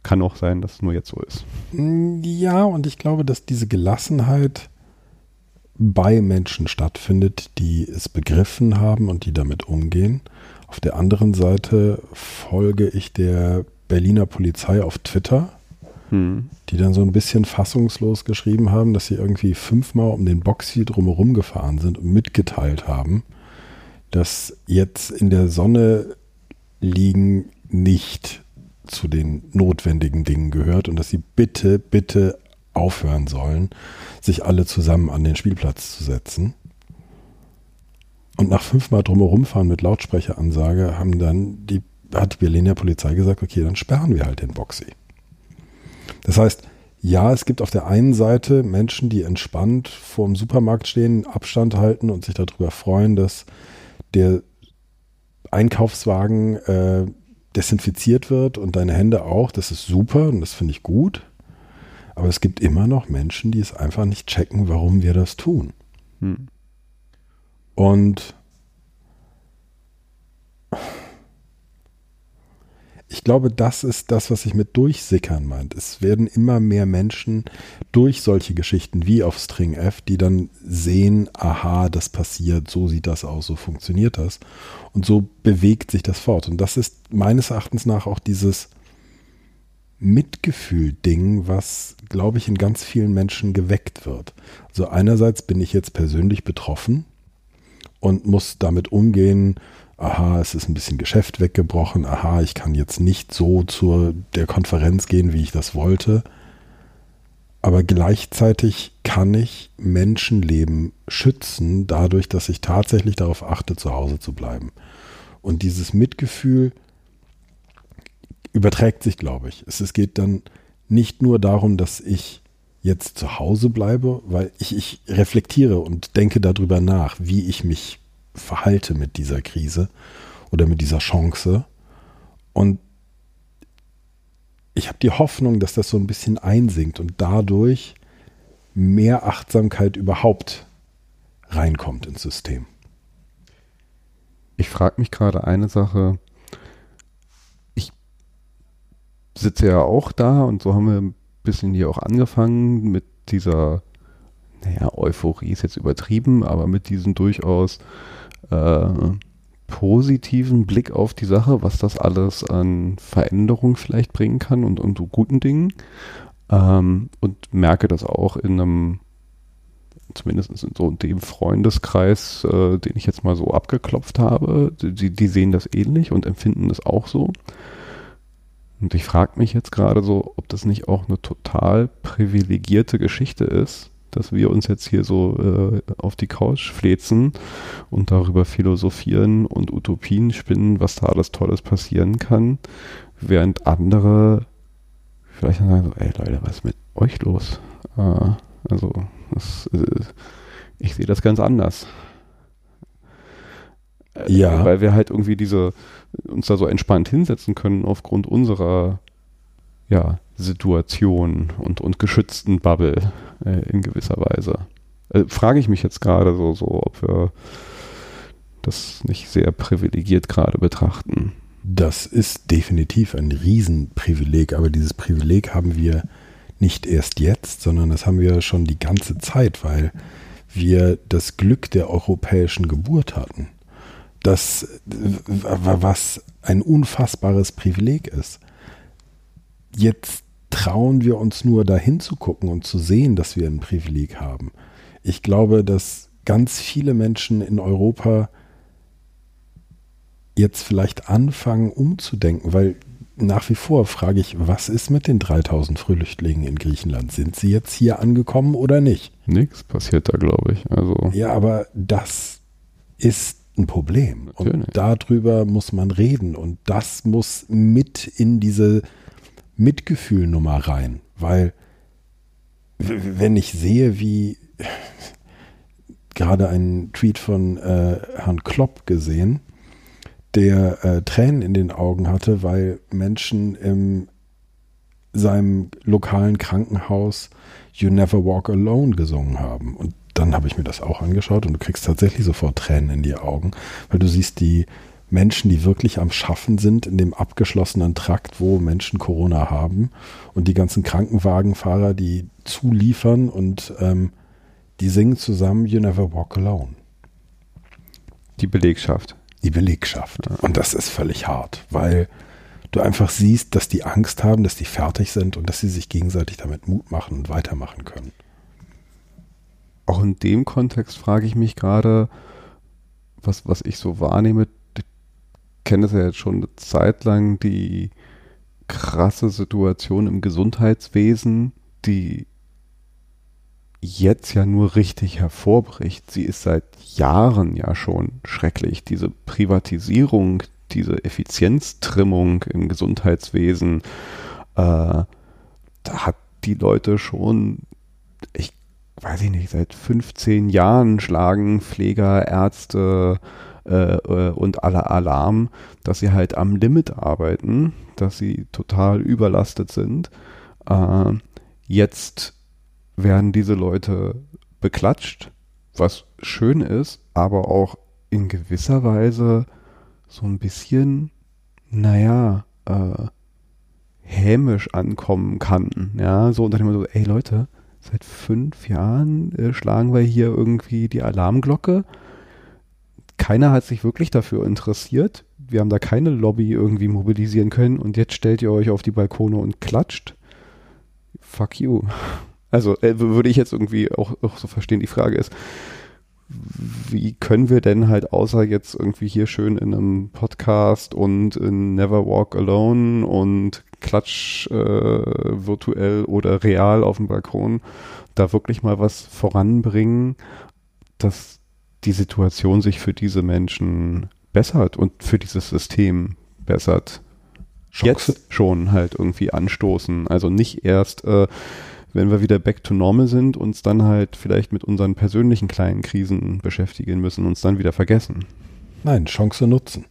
Kann auch sein, dass es nur jetzt so ist. Ja, und ich glaube, dass diese Gelassenheit bei Menschen stattfindet, die es begriffen haben und die damit umgehen. Auf der anderen Seite folge ich der Berliner Polizei auf Twitter, hm. die dann so ein bisschen fassungslos geschrieben haben, dass sie irgendwie fünfmal um den Boxy drumherum gefahren sind und mitgeteilt haben, dass jetzt in der Sonne liegen nicht zu den notwendigen Dingen gehört und dass sie bitte, bitte aufhören sollen, sich alle zusammen an den Spielplatz zu setzen. Und nach fünfmal drumherum fahren mit Lautsprecheransage haben dann die, hat die Berliner Polizei gesagt, okay, dann sperren wir halt den Boxy. Das heißt, ja, es gibt auf der einen Seite Menschen, die entspannt vor dem Supermarkt stehen, Abstand halten und sich darüber freuen, dass der Einkaufswagen äh, desinfiziert wird und deine Hände auch. Das ist super und das finde ich gut. Aber es gibt immer noch Menschen, die es einfach nicht checken, warum wir das tun. Hm. Und ich glaube, das ist das, was ich mit durchsickern meint. Es werden immer mehr Menschen durch solche Geschichten wie auf String F, die dann sehen, aha, das passiert, so sieht das aus, so funktioniert das. Und so bewegt sich das fort. Und das ist meines Erachtens nach auch dieses Mitgefühl-Ding, was, glaube ich, in ganz vielen Menschen geweckt wird. Also einerseits bin ich jetzt persönlich betroffen und muss damit umgehen, aha, es ist ein bisschen Geschäft weggebrochen, aha, ich kann jetzt nicht so zur der Konferenz gehen, wie ich das wollte. Aber gleichzeitig kann ich Menschenleben schützen, dadurch, dass ich tatsächlich darauf achte, zu Hause zu bleiben. Und dieses Mitgefühl überträgt sich, glaube ich. Es, es geht dann nicht nur darum, dass ich jetzt zu Hause bleibe, weil ich, ich reflektiere und denke darüber nach, wie ich mich verhalte mit dieser Krise oder mit dieser Chance. Und ich habe die Hoffnung, dass das so ein bisschen einsinkt und dadurch mehr Achtsamkeit überhaupt reinkommt ins System. Ich frage mich gerade eine Sache. Ich sitze ja auch da und so haben wir ein bisschen hier auch angefangen mit dieser, naja, Euphorie ist jetzt übertrieben, aber mit diesem durchaus äh, positiven Blick auf die Sache, was das alles an Veränderung vielleicht bringen kann und, und so guten Dingen. Ähm, und merke das auch in einem, zumindest in so dem Freundeskreis, äh, den ich jetzt mal so abgeklopft habe, die, die sehen das ähnlich und empfinden das auch so. Und ich frage mich jetzt gerade so, ob das nicht auch eine total privilegierte Geschichte ist, dass wir uns jetzt hier so äh, auf die Couch flezen und darüber philosophieren und Utopien spinnen, was da alles Tolles passieren kann, während andere vielleicht sagen so, ey Leute, was ist mit euch los? Äh, also, das, äh, ich sehe das ganz anders. Äh, ja. Weil wir halt irgendwie diese, uns da so entspannt hinsetzen können aufgrund unserer ja, Situation und, und geschützten Bubble äh, in gewisser Weise. Äh, Frage ich mich jetzt gerade so, so, ob wir das nicht sehr privilegiert gerade betrachten. Das ist definitiv ein Riesenprivileg, aber dieses Privileg haben wir nicht erst jetzt, sondern das haben wir schon die ganze Zeit, weil wir das Glück der europäischen Geburt hatten. Das, was ein unfassbares Privileg ist. Jetzt trauen wir uns nur dahin zu gucken und zu sehen, dass wir ein Privileg haben. Ich glaube, dass ganz viele Menschen in Europa jetzt vielleicht anfangen umzudenken, weil nach wie vor frage ich, was ist mit den 3000 Flüchtlingen in Griechenland? Sind sie jetzt hier angekommen oder nicht? Nichts passiert da, glaube ich. Also ja, aber das ist ein Problem. Natürlich. Und darüber muss man reden. Und das muss mit in diese Mitgefühlnummer rein, weil wenn ich sehe, wie gerade einen Tweet von äh, Herrn Klopp gesehen, der äh, Tränen in den Augen hatte, weil Menschen in seinem lokalen Krankenhaus You Never Walk Alone gesungen haben. Und dann habe ich mir das auch angeschaut und du kriegst tatsächlich sofort Tränen in die Augen, weil du siehst die Menschen, die wirklich am Schaffen sind in dem abgeschlossenen Trakt, wo Menschen Corona haben und die ganzen Krankenwagenfahrer, die zuliefern und ähm, die singen zusammen You Never Walk Alone. Die Belegschaft. Die Belegschaft. Ja. Und das ist völlig hart, weil du einfach siehst, dass die Angst haben, dass die fertig sind und dass sie sich gegenseitig damit Mut machen und weitermachen können. Auch in dem Kontext frage ich mich gerade, was, was ich so wahrnehme, kenne es ja jetzt schon eine Zeit lang, die krasse Situation im Gesundheitswesen, die jetzt ja nur richtig hervorbricht. Sie ist seit Jahren ja schon schrecklich. Diese Privatisierung, diese Effizienztrimmung im Gesundheitswesen, äh, da hat die Leute schon, ich weiß ich nicht, seit 15 Jahren schlagen Pfleger, Ärzte, äh, äh, und aller Alarm, dass sie halt am Limit arbeiten, dass sie total überlastet sind. Äh, jetzt werden diese Leute beklatscht, was schön ist, aber auch in gewisser Weise so ein bisschen, naja, äh, hämisch ankommen kann. Ja, so dann immer so, ey Leute, seit fünf Jahren äh, schlagen wir hier irgendwie die Alarmglocke. Keiner hat sich wirklich dafür interessiert. Wir haben da keine Lobby irgendwie mobilisieren können und jetzt stellt ihr euch auf die Balkone und klatscht. Fuck you. Also äh, würde ich jetzt irgendwie auch, auch so verstehen. Die Frage ist, wie können wir denn halt außer jetzt irgendwie hier schön in einem Podcast und in Never Walk Alone und Klatsch äh, virtuell oder real auf dem Balkon da wirklich mal was voranbringen, dass die Situation sich für diese Menschen bessert und für dieses System bessert. Chance. Jetzt schon halt irgendwie anstoßen. Also nicht erst äh, wenn wir wieder back to normal sind, uns dann halt vielleicht mit unseren persönlichen kleinen Krisen beschäftigen müssen, uns dann wieder vergessen. Nein, Chance nutzen.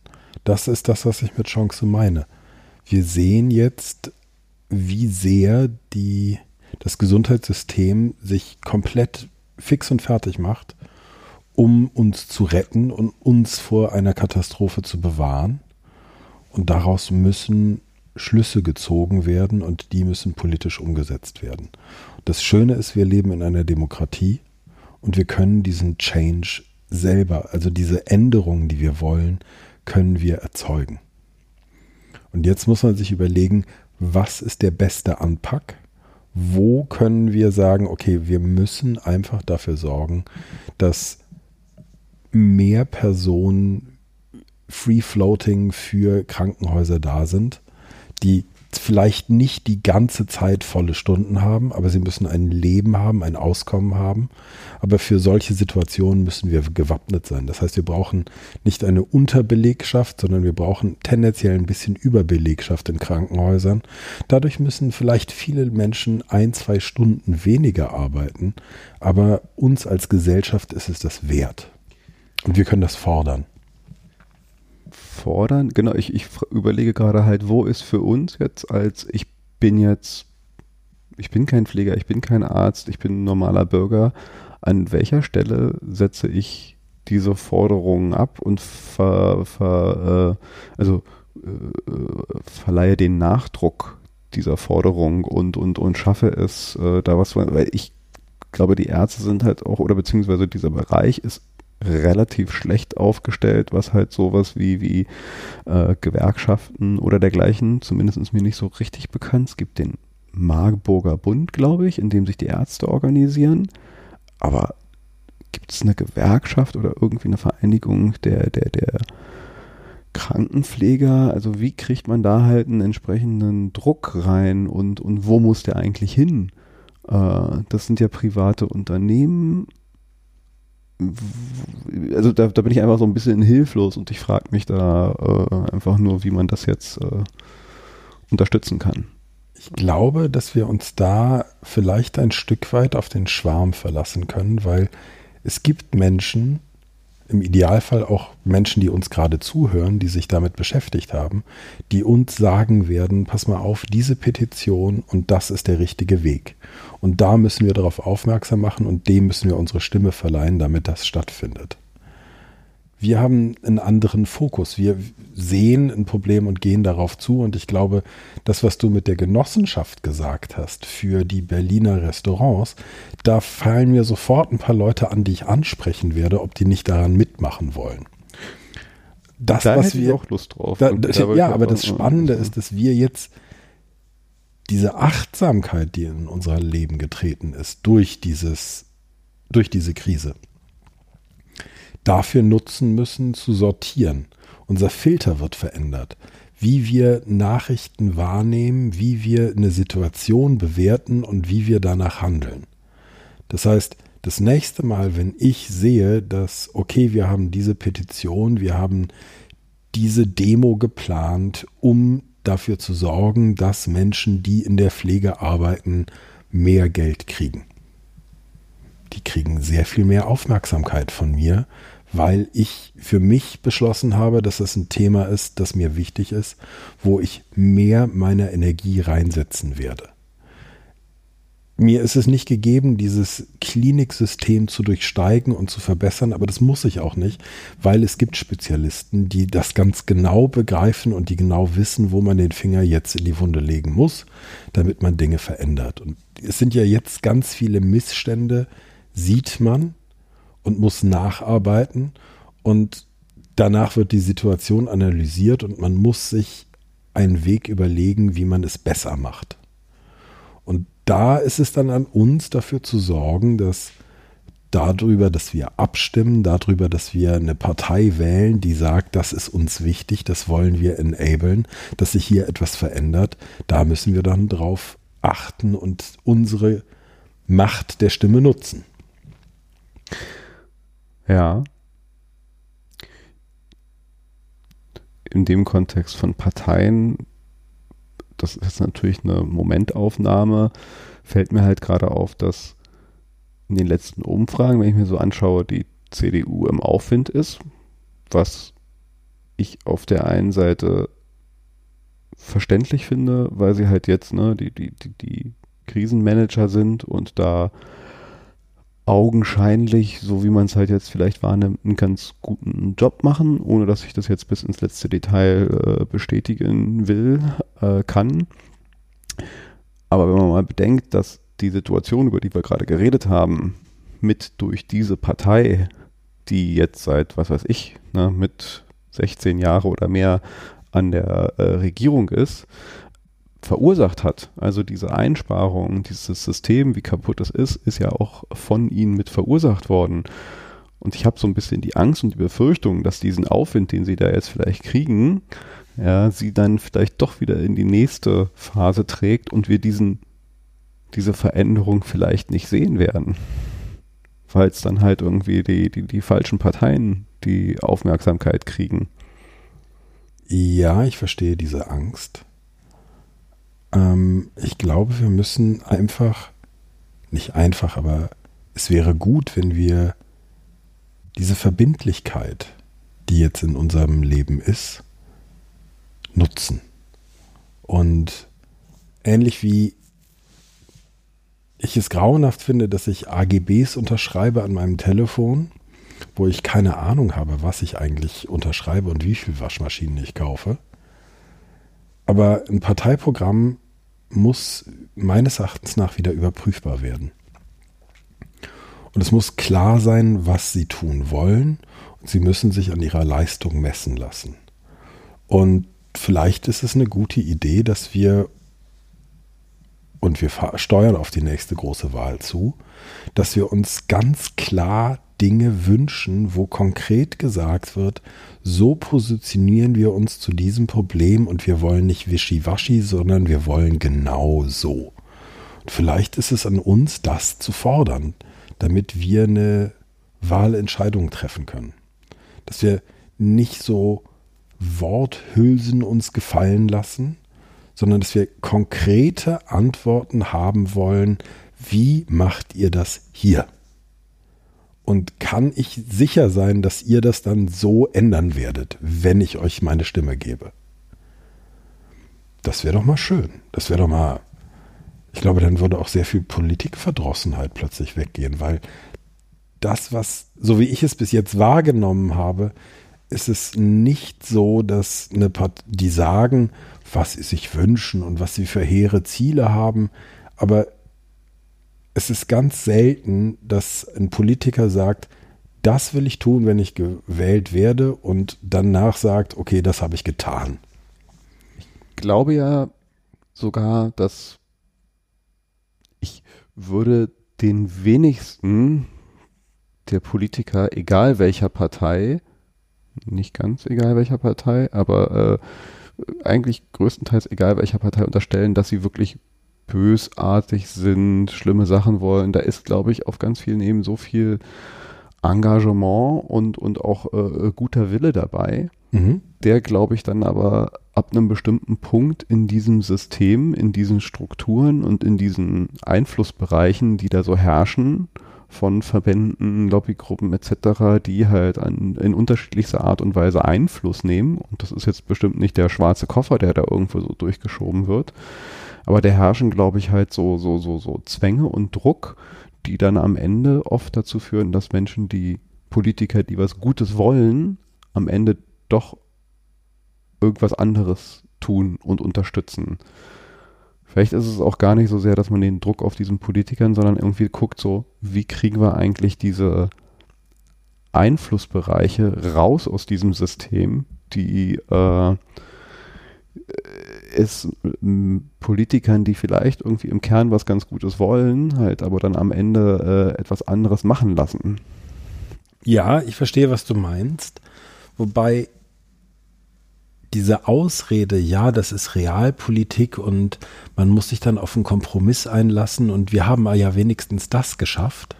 Das ist das, was ich mit Chance meine. Wir sehen jetzt, wie sehr die, das Gesundheitssystem sich komplett fix und fertig macht, um uns zu retten und uns vor einer Katastrophe zu bewahren. Und daraus müssen Schlüsse gezogen werden und die müssen politisch umgesetzt werden. Das Schöne ist, wir leben in einer Demokratie und wir können diesen Change selber, also diese Änderungen, die wir wollen, können wir erzeugen. Und jetzt muss man sich überlegen, was ist der beste Anpack? Wo können wir sagen, okay, wir müssen einfach dafür sorgen, dass mehr Personen free floating für Krankenhäuser da sind die vielleicht nicht die ganze Zeit volle Stunden haben, aber sie müssen ein Leben haben, ein Auskommen haben. Aber für solche Situationen müssen wir gewappnet sein. Das heißt, wir brauchen nicht eine Unterbelegschaft, sondern wir brauchen tendenziell ein bisschen Überbelegschaft in Krankenhäusern. Dadurch müssen vielleicht viele Menschen ein, zwei Stunden weniger arbeiten, aber uns als Gesellschaft ist es das wert. Und wir können das fordern fordern. Genau, ich, ich überlege gerade halt, wo ist für uns jetzt als ich bin jetzt, ich bin kein Pfleger, ich bin kein Arzt, ich bin ein normaler Bürger. An welcher Stelle setze ich diese Forderungen ab und ver, ver, äh, also äh, verleihe den Nachdruck dieser Forderung und, und, und schaffe es, äh, da was, weil ich glaube, die Ärzte sind halt auch, oder beziehungsweise dieser Bereich ist relativ schlecht aufgestellt, was halt sowas wie, wie äh, Gewerkschaften oder dergleichen, zumindest mir nicht so richtig bekannt. Es gibt den Marburger Bund, glaube ich, in dem sich die Ärzte organisieren. Aber gibt es eine Gewerkschaft oder irgendwie eine Vereinigung der, der, der Krankenpfleger? Also wie kriegt man da halt einen entsprechenden Druck rein und, und wo muss der eigentlich hin? Äh, das sind ja private Unternehmen also da, da bin ich einfach so ein bisschen hilflos und ich frage mich da äh, einfach nur, wie man das jetzt äh, unterstützen kann. Ich glaube, dass wir uns da vielleicht ein Stück weit auf den Schwarm verlassen können, weil es gibt Menschen, im Idealfall auch Menschen, die uns gerade zuhören, die sich damit beschäftigt haben, die uns sagen werden, pass mal auf, diese Petition und das ist der richtige Weg. Und da müssen wir darauf aufmerksam machen und dem müssen wir unsere Stimme verleihen, damit das stattfindet. Wir haben einen anderen Fokus. Wir sehen ein Problem und gehen darauf zu. Und ich glaube, das, was du mit der Genossenschaft gesagt hast für die Berliner Restaurants, da fallen mir sofort ein paar Leute an, die ich ansprechen werde, ob die nicht daran mitmachen wollen. Das, da was wir auch Lust drauf. Da, da, ja, aber das Spannende ist, dass wir jetzt diese Achtsamkeit, die in unser Leben getreten ist, durch dieses, durch diese Krise, dafür nutzen müssen, zu sortieren. Unser Filter wird verändert. Wie wir Nachrichten wahrnehmen, wie wir eine Situation bewerten und wie wir danach handeln. Das heißt, das nächste Mal, wenn ich sehe, dass, okay, wir haben diese Petition, wir haben diese Demo geplant, um dafür zu sorgen, dass Menschen, die in der Pflege arbeiten, mehr Geld kriegen. Die kriegen sehr viel mehr Aufmerksamkeit von mir, weil ich für mich beschlossen habe, dass es ein Thema ist, das mir wichtig ist, wo ich mehr meiner Energie reinsetzen werde. mir ist es nicht gegeben, dieses Kliniksystem zu durchsteigen und zu verbessern, aber das muss ich auch nicht, weil es gibt Spezialisten, die das ganz genau begreifen und die genau wissen, wo man den Finger jetzt in die Wunde legen muss, damit man Dinge verändert. Und es sind ja jetzt ganz viele Missstände, sieht man und muss nacharbeiten und danach wird die Situation analysiert und man muss sich einen Weg überlegen, wie man es besser macht. Und da ist es dann an uns dafür zu sorgen, dass darüber, dass wir abstimmen, darüber, dass wir eine Partei wählen, die sagt, das ist uns wichtig, das wollen wir enablen, dass sich hier etwas verändert, da müssen wir dann drauf achten und unsere Macht der Stimme nutzen. Ja. In dem Kontext von Parteien das ist natürlich eine Momentaufnahme, fällt mir halt gerade auf, dass in den letzten Umfragen, wenn ich mir so anschaue, die CDU im Aufwind ist, was ich auf der einen Seite verständlich finde, weil sie halt jetzt ne, die, die, die, die Krisenmanager sind und da augenscheinlich, so wie man es halt jetzt vielleicht wahrnimmt, einen ganz guten Job machen, ohne dass ich das jetzt bis ins letzte Detail äh, bestätigen will, äh, kann. Aber wenn man mal bedenkt, dass die Situation, über die wir gerade geredet haben, mit durch diese Partei, die jetzt seit, was weiß ich, ne, mit 16 Jahre oder mehr an der äh, Regierung ist, verursacht hat. Also diese Einsparung, dieses System, wie kaputt es ist, ist ja auch von ihnen mit verursacht worden. Und ich habe so ein bisschen die Angst und die Befürchtung, dass diesen Aufwind, den sie da jetzt vielleicht kriegen, ja, sie dann vielleicht doch wieder in die nächste Phase trägt und wir diesen, diese Veränderung vielleicht nicht sehen werden. Weil es dann halt irgendwie die, die, die falschen Parteien die Aufmerksamkeit kriegen. Ja, ich verstehe diese Angst. Ähm, ich glaube, wir müssen einfach, nicht einfach, aber es wäre gut, wenn wir diese Verbindlichkeit, die jetzt in unserem Leben ist, nutzen. Und ähnlich wie ich es grauenhaft finde, dass ich AGBs unterschreibe an meinem Telefon, wo ich keine Ahnung habe, was ich eigentlich unterschreibe und wie viele Waschmaschinen ich kaufe, aber ein Parteiprogramm muss meines Erachtens nach wieder überprüfbar werden. Und es muss klar sein, was sie tun wollen. Und sie müssen sich an ihrer Leistung messen lassen. Und vielleicht ist es eine gute Idee, dass wir, und wir steuern auf die nächste große Wahl zu, dass wir uns ganz klar Dinge wünschen, wo konkret gesagt wird, so positionieren wir uns zu diesem Problem und wir wollen nicht wischiwaschi, sondern wir wollen genau so. Und vielleicht ist es an uns, das zu fordern, damit wir eine Wahlentscheidung treffen können. Dass wir nicht so Worthülsen uns gefallen lassen, sondern dass wir konkrete Antworten haben wollen, wie macht ihr das hier? Und kann ich sicher sein, dass ihr das dann so ändern werdet, wenn ich euch meine Stimme gebe? Das wäre doch mal schön. Das wäre doch mal. Ich glaube, dann würde auch sehr viel Politikverdrossenheit plötzlich weggehen, weil das, was, so wie ich es bis jetzt wahrgenommen habe, ist es nicht so, dass eine Part die sagen, was sie sich wünschen und was sie für hehre Ziele haben, aber es ist ganz selten, dass ein Politiker sagt, das will ich tun, wenn ich gewählt werde und danach sagt, okay, das habe ich getan. Ich glaube ja sogar, dass ich würde den wenigsten der Politiker, egal welcher Partei, nicht ganz egal welcher Partei, aber äh, eigentlich größtenteils egal welcher Partei unterstellen, dass sie wirklich bösartig sind, schlimme Sachen wollen. Da ist, glaube ich, auf ganz vielen Ebenen so viel Engagement und, und auch äh, guter Wille dabei, mhm. der, glaube ich, dann aber ab einem bestimmten Punkt in diesem System, in diesen Strukturen und in diesen Einflussbereichen, die da so herrschen, von Verbänden, Lobbygruppen etc., die halt an, in unterschiedlichster Art und Weise Einfluss nehmen. Und das ist jetzt bestimmt nicht der schwarze Koffer, der da irgendwo so durchgeschoben wird. Aber der herrschen, glaube ich, halt so, so, so, so Zwänge und Druck, die dann am Ende oft dazu führen, dass Menschen, die Politiker, die was Gutes wollen, am Ende doch irgendwas anderes tun und unterstützen. Vielleicht ist es auch gar nicht so sehr, dass man den Druck auf diesen Politikern, sondern irgendwie guckt so, wie kriegen wir eigentlich diese Einflussbereiche raus aus diesem System, die äh, es Politikern, die vielleicht irgendwie im Kern was ganz Gutes wollen, halt aber dann am Ende äh, etwas anderes machen lassen. Ja, ich verstehe, was du meinst. Wobei diese Ausrede, ja, das ist Realpolitik und man muss sich dann auf einen Kompromiss einlassen und wir haben ja wenigstens das geschafft.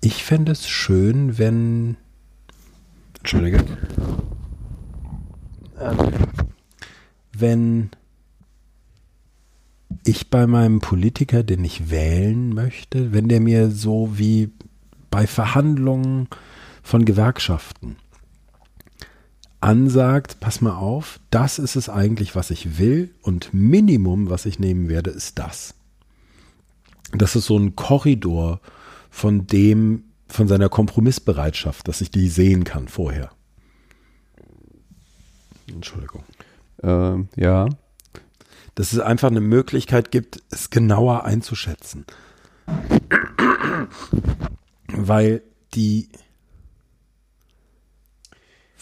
Ich fände es schön, wenn. Entschuldige. Wenn ich bei meinem Politiker, den ich wählen möchte, wenn der mir so wie bei Verhandlungen von Gewerkschaften ansagt, pass mal auf, das ist es eigentlich, was ich will und Minimum, was ich nehmen werde, ist das. Das ist so ein Korridor von dem, von seiner Kompromissbereitschaft, dass ich die sehen kann vorher. Entschuldigung. Ähm, ja. Dass es einfach eine Möglichkeit gibt, es genauer einzuschätzen. Weil die,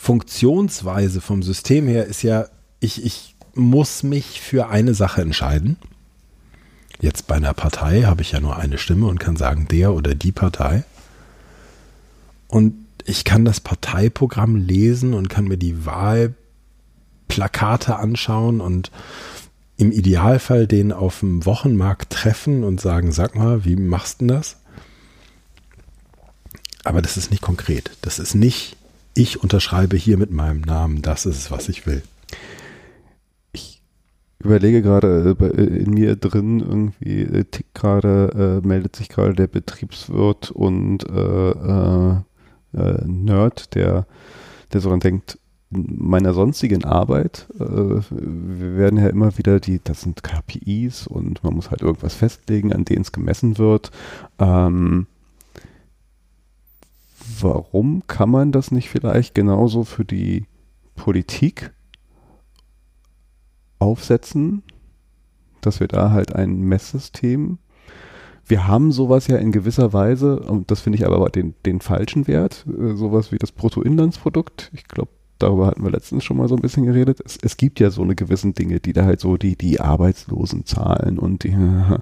Funktionsweise vom System her ist ja, ich, ich muss mich für eine Sache entscheiden. Jetzt bei einer Partei habe ich ja nur eine Stimme und kann sagen, der oder die Partei. Und ich kann das Parteiprogramm lesen und kann mir die Wahlplakate anschauen und im Idealfall den auf dem Wochenmarkt treffen und sagen, sag mal, wie machst du das? Aber das ist nicht konkret. Das ist nicht ich unterschreibe hier mit meinem Namen, das ist es, was ich will. Ich überlege gerade äh, äh, in mir drin, irgendwie äh, tickt gerade, äh, meldet sich gerade der Betriebswirt und äh, äh, Nerd, der, der so denkt, meiner sonstigen Arbeit äh, werden ja immer wieder die, das sind KPIs und man muss halt irgendwas festlegen, an denen es gemessen wird. Ähm, warum kann man das nicht vielleicht genauso für die Politik aufsetzen, dass wir da halt ein Messsystem wir haben sowas ja in gewisser Weise, und das finde ich aber den, den falschen Wert, äh, sowas wie das Bruttoinlandsprodukt. Ich glaube, darüber hatten wir letztens schon mal so ein bisschen geredet. Es, es gibt ja so eine gewissen Dinge, die da halt so die, die Arbeitslosenzahlen und die,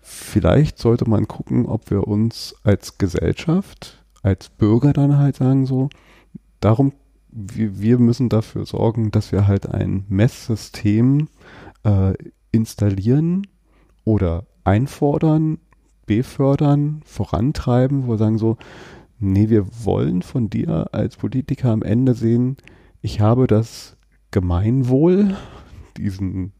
vielleicht sollte man gucken, ob wir uns als Gesellschaft, als Bürger dann halt sagen so, darum, wir, wir müssen dafür sorgen, dass wir halt ein Messsystem äh, installieren oder einfordern, befördern, vorantreiben, wo wir sagen so, nee, wir wollen von dir als Politiker am Ende sehen, ich habe das Gemeinwohl, diesen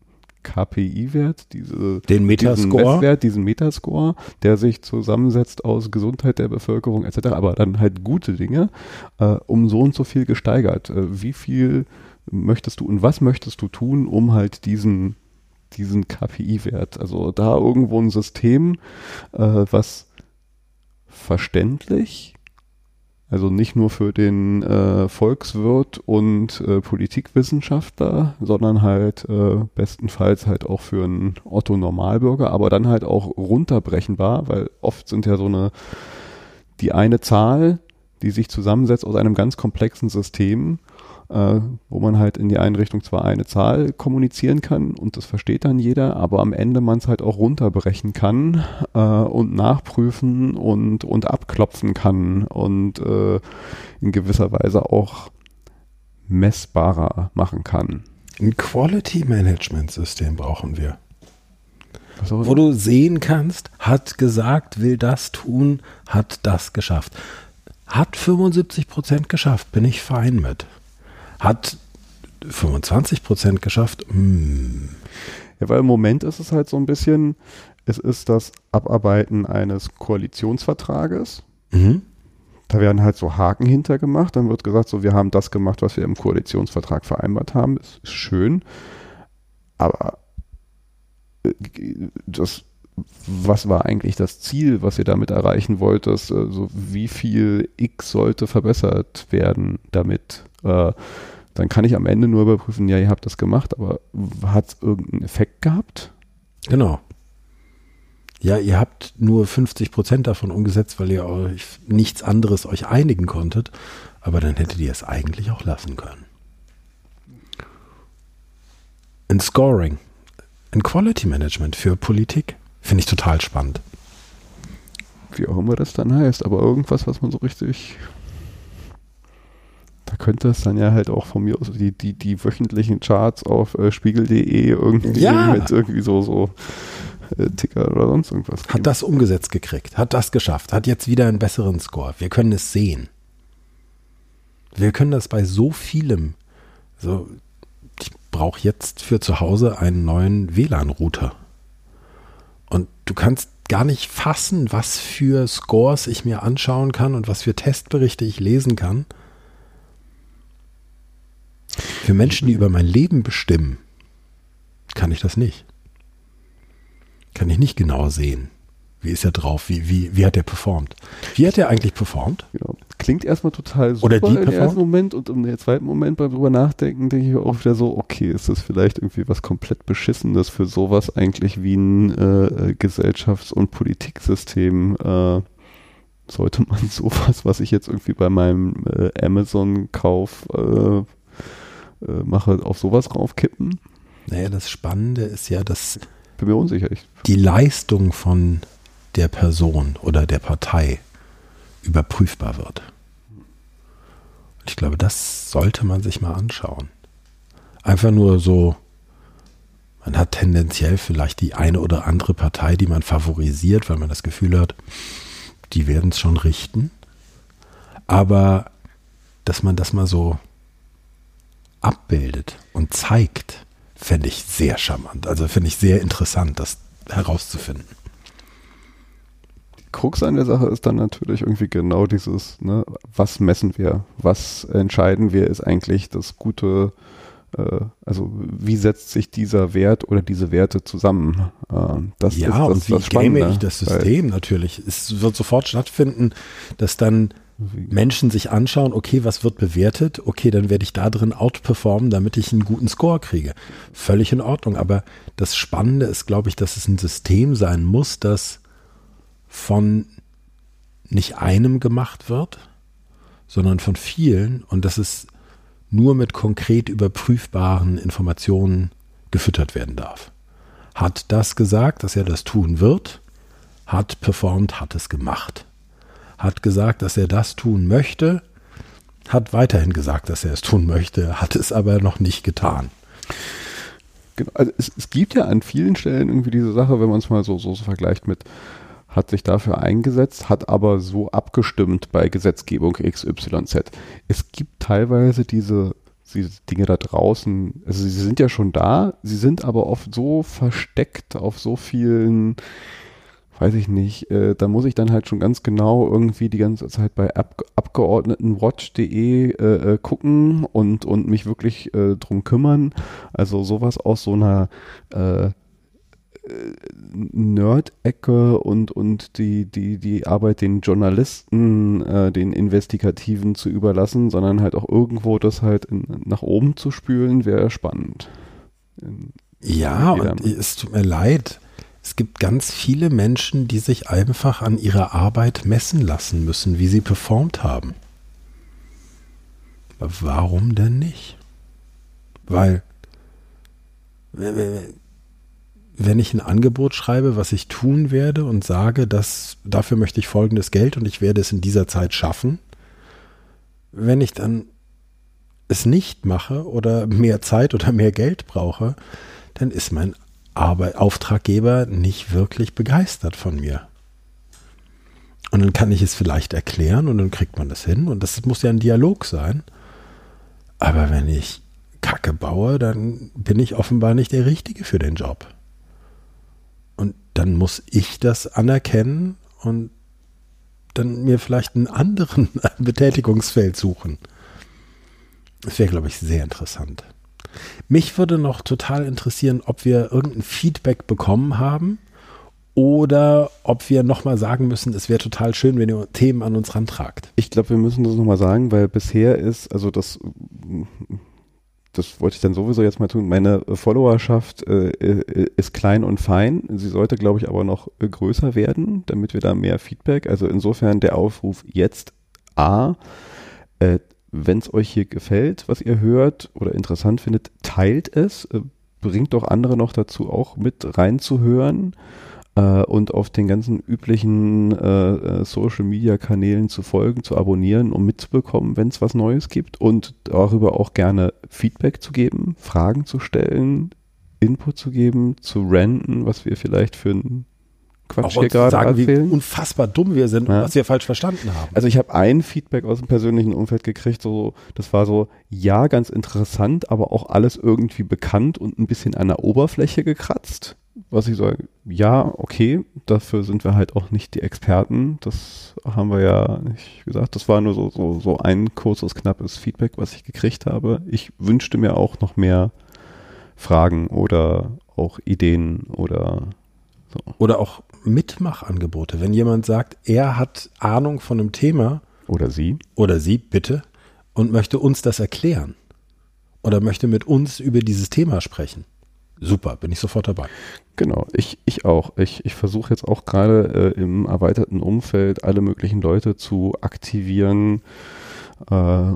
KPI-Wert, diese, den Metascore. diesen Messwert, diesen Metascore, der sich zusammensetzt aus Gesundheit der Bevölkerung etc., aber dann halt gute Dinge, äh, um so und so viel gesteigert. Äh, wie viel möchtest du und was möchtest du tun, um halt diesen, diesen KPI-Wert, also da irgendwo ein System, äh, was verständlich also nicht nur für den äh, Volkswirt und äh, Politikwissenschaftler, sondern halt äh, bestenfalls halt auch für einen Otto Normalbürger, aber dann halt auch runterbrechenbar, weil oft sind ja so eine, die eine Zahl, die sich zusammensetzt aus einem ganz komplexen System, äh, wo man halt in die Einrichtung zwar eine Zahl kommunizieren kann und das versteht dann jeder, aber am Ende man es halt auch runterbrechen kann äh, und nachprüfen und, und abklopfen kann und äh, in gewisser Weise auch messbarer machen kann. Ein Quality Management System brauchen wir. Wo du sehen kannst, hat gesagt, will das tun, hat das geschafft. Hat 75 Prozent geschafft, bin ich fein mit hat 25 Prozent geschafft. Hm. Ja, weil im Moment ist es halt so ein bisschen, es ist das Abarbeiten eines Koalitionsvertrages. Mhm. Da werden halt so Haken hintergemacht. Dann wird gesagt, so, wir haben das gemacht, was wir im Koalitionsvertrag vereinbart haben. Das ist schön. Aber äh, das, was war eigentlich das Ziel, was ihr damit erreichen wolltet? Also wie viel X sollte verbessert werden damit? Äh, dann kann ich am Ende nur überprüfen, ja, ihr habt das gemacht, aber hat es irgendeinen Effekt gehabt? Genau. Ja, ihr habt nur 50 Prozent davon umgesetzt, weil ihr euch nichts anderes euch einigen konntet, aber dann hättet ihr es eigentlich auch lassen können. In Scoring, in Quality Management für Politik, finde ich total spannend. Wie auch immer das dann heißt, aber irgendwas, was man so richtig da könnte es dann ja halt auch von mir aus die, die, die wöchentlichen Charts auf äh, spiegel.de irgendwie ja. mit irgendwie so, so äh, Ticker oder sonst irgendwas. Hat das umgesetzt gekriegt, hat das geschafft, hat jetzt wieder einen besseren Score. Wir können es sehen. Wir können das bei so vielem. So, ich brauche jetzt für zu Hause einen neuen WLAN-Router. Und du kannst gar nicht fassen, was für Scores ich mir anschauen kann und was für Testberichte ich lesen kann. Für Menschen, die über mein Leben bestimmen, kann ich das nicht kann ich nicht genau sehen. Wie ist er drauf? Wie, wie, wie hat er performt? Wie hat er eigentlich performt? Genau. Klingt erstmal total super Oder die im ersten Moment und im zweiten Moment beim drüber nachdenken, denke ich auch wieder so, okay, ist das vielleicht irgendwie was komplett Beschissenes für sowas eigentlich wie ein äh, Gesellschafts- und Politiksystem? Äh, sollte man sowas, was ich jetzt irgendwie bei meinem äh, Amazon-Kauf äh, mache, auf sowas raufkippen? Naja, das Spannende ist ja, dass bin mir unsicher. Ich die Leistung von der Person oder der Partei überprüfbar wird. Ich glaube, das sollte man sich mal anschauen. Einfach nur so, man hat tendenziell vielleicht die eine oder andere Partei, die man favorisiert, weil man das Gefühl hat, die werden es schon richten. Aber dass man das mal so abbildet und zeigt, fände ich sehr charmant. Also finde ich sehr interessant, das herauszufinden. Krux an der Sache ist dann natürlich irgendwie genau dieses, ne, was messen wir, was entscheiden wir, ist eigentlich das gute, äh, also wie setzt sich dieser Wert oder diese Werte zusammen? Äh, das ja, ist das, und wie das game ich das System natürlich? Es wird sofort stattfinden, dass dann Menschen sich anschauen, okay, was wird bewertet? Okay, dann werde ich da drin outperformen, damit ich einen guten Score kriege. Völlig in Ordnung. Aber das Spannende ist, glaube ich, dass es ein System sein muss, das von nicht einem gemacht wird, sondern von vielen und dass es nur mit konkret überprüfbaren Informationen gefüttert werden darf. Hat das gesagt, dass er das tun wird? Hat performt, hat es gemacht hat gesagt, dass er das tun möchte, hat weiterhin gesagt, dass er es tun möchte, hat es aber noch nicht getan. Genau, also es, es gibt ja an vielen Stellen irgendwie diese Sache, wenn man es mal so, so, so vergleicht mit, hat sich dafür eingesetzt, hat aber so abgestimmt bei Gesetzgebung XYZ. Es gibt teilweise diese, diese Dinge da draußen, also sie sind ja schon da, sie sind aber oft so versteckt auf so vielen weiß ich nicht, äh, da muss ich dann halt schon ganz genau irgendwie die ganze Zeit bei Ab Abgeordnetenwatch.de äh, äh, gucken und, und mich wirklich äh, drum kümmern. Also sowas aus so einer äh, äh, Nerd-Ecke und, und die, die, die Arbeit den Journalisten, äh, den Investigativen zu überlassen, sondern halt auch irgendwo das halt in, nach oben zu spülen, wäre spannend. In, ja, und es tut mir leid. Es gibt ganz viele Menschen, die sich einfach an ihrer Arbeit messen lassen müssen, wie sie performt haben. Warum denn nicht? Weil, wenn ich ein Angebot schreibe, was ich tun werde und sage, dass dafür möchte ich folgendes Geld und ich werde es in dieser Zeit schaffen, wenn ich dann es nicht mache oder mehr Zeit oder mehr Geld brauche, dann ist mein aber Auftraggeber nicht wirklich begeistert von mir. Und dann kann ich es vielleicht erklären und dann kriegt man das hin. Und das muss ja ein Dialog sein. Aber wenn ich Kacke baue, dann bin ich offenbar nicht der Richtige für den Job. dann muss ich das anerkennen und dann mir vielleicht einen anderen Betätigungsfeld suchen. Das wäre, glaube ich, sehr interessant. Mich würde noch total interessieren, ob wir irgendein Feedback bekommen haben oder ob wir nochmal sagen müssen, es wäre total schön, wenn ihr Themen an uns rantragt. Ich glaube, wir müssen das nochmal sagen, weil bisher ist, also das, das wollte ich dann sowieso jetzt mal tun, meine Followerschaft äh, ist klein und fein. Sie sollte, glaube ich, aber noch größer werden, damit wir da mehr Feedback, also insofern der Aufruf jetzt A, äh, wenn es euch hier gefällt, was ihr hört oder interessant findet, teilt es, äh, bringt doch andere noch dazu, auch mit reinzuhören äh, und auf den ganzen üblichen äh, äh, Social Media Kanälen zu folgen, zu abonnieren, um mitzubekommen, wenn es was Neues gibt. Und darüber auch gerne Feedback zu geben, Fragen zu stellen, Input zu geben, zu ranten, was wir vielleicht für ein Quatsch hier gerade sagen, erzählen. wie unfassbar dumm wir sind ja. und was wir falsch verstanden haben. Also ich habe ein Feedback aus dem persönlichen Umfeld gekriegt, so das war so, ja, ganz interessant, aber auch alles irgendwie bekannt und ein bisschen an der Oberfläche gekratzt was ich sage, ja, okay, dafür sind wir halt auch nicht die Experten. Das haben wir ja nicht gesagt. Das war nur so, so, so ein kurzes, knappes Feedback, was ich gekriegt habe. Ich wünschte mir auch noch mehr Fragen oder auch Ideen oder so. Oder auch Mitmachangebote. Wenn jemand sagt, er hat Ahnung von einem Thema. Oder sie. Oder sie, bitte. Und möchte uns das erklären. Oder möchte mit uns über dieses Thema sprechen super, bin ich sofort dabei. Genau, ich, ich auch. Ich, ich versuche jetzt auch gerade äh, im erweiterten Umfeld alle möglichen Leute zu aktivieren, äh,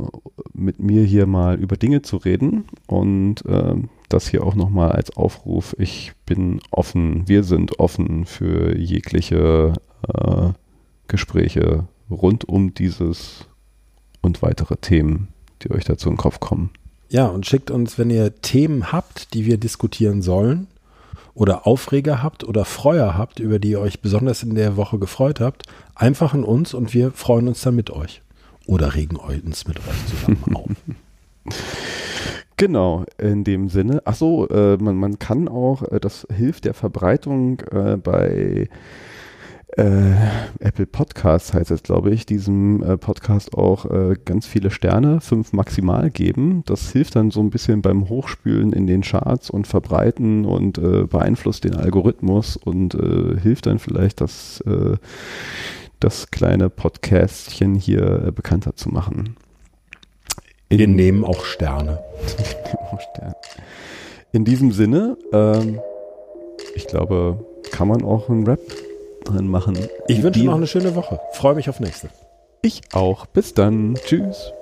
mit mir hier mal über Dinge zu reden und äh, das hier auch nochmal als Aufruf. Ich bin offen, wir sind offen für jegliche äh, Gespräche rund um dieses und weitere Themen, die euch dazu in den Kopf kommen. Ja, und schickt uns, wenn ihr Themen habt, die wir diskutieren sollen, oder Aufreger habt oder Freuer habt, über die ihr euch besonders in der Woche gefreut habt, einfach an uns und wir freuen uns dann mit euch. Oder regen uns mit euch zusammen auf. Genau, in dem Sinne. Ach so, äh, man, man kann auch, äh, das hilft der Verbreitung äh, bei äh, Apple Podcasts heißt es, glaube ich, diesem äh, Podcast auch äh, ganz viele Sterne, fünf maximal geben. Das hilft dann so ein bisschen beim Hochspülen in den Charts und verbreiten und beeinflusst den Algorithmus und hilft dann vielleicht, das, äh, das kleine Podcastchen hier bekannter zu machen. In, Wir nehmen auch Sterne. In diesem Sinne, ähm, ich glaube, kann man auch einen Rap drin machen. Ich wünsche noch eine schöne Woche. Freue mich auf nächste. Ich auch. Bis dann. Tschüss.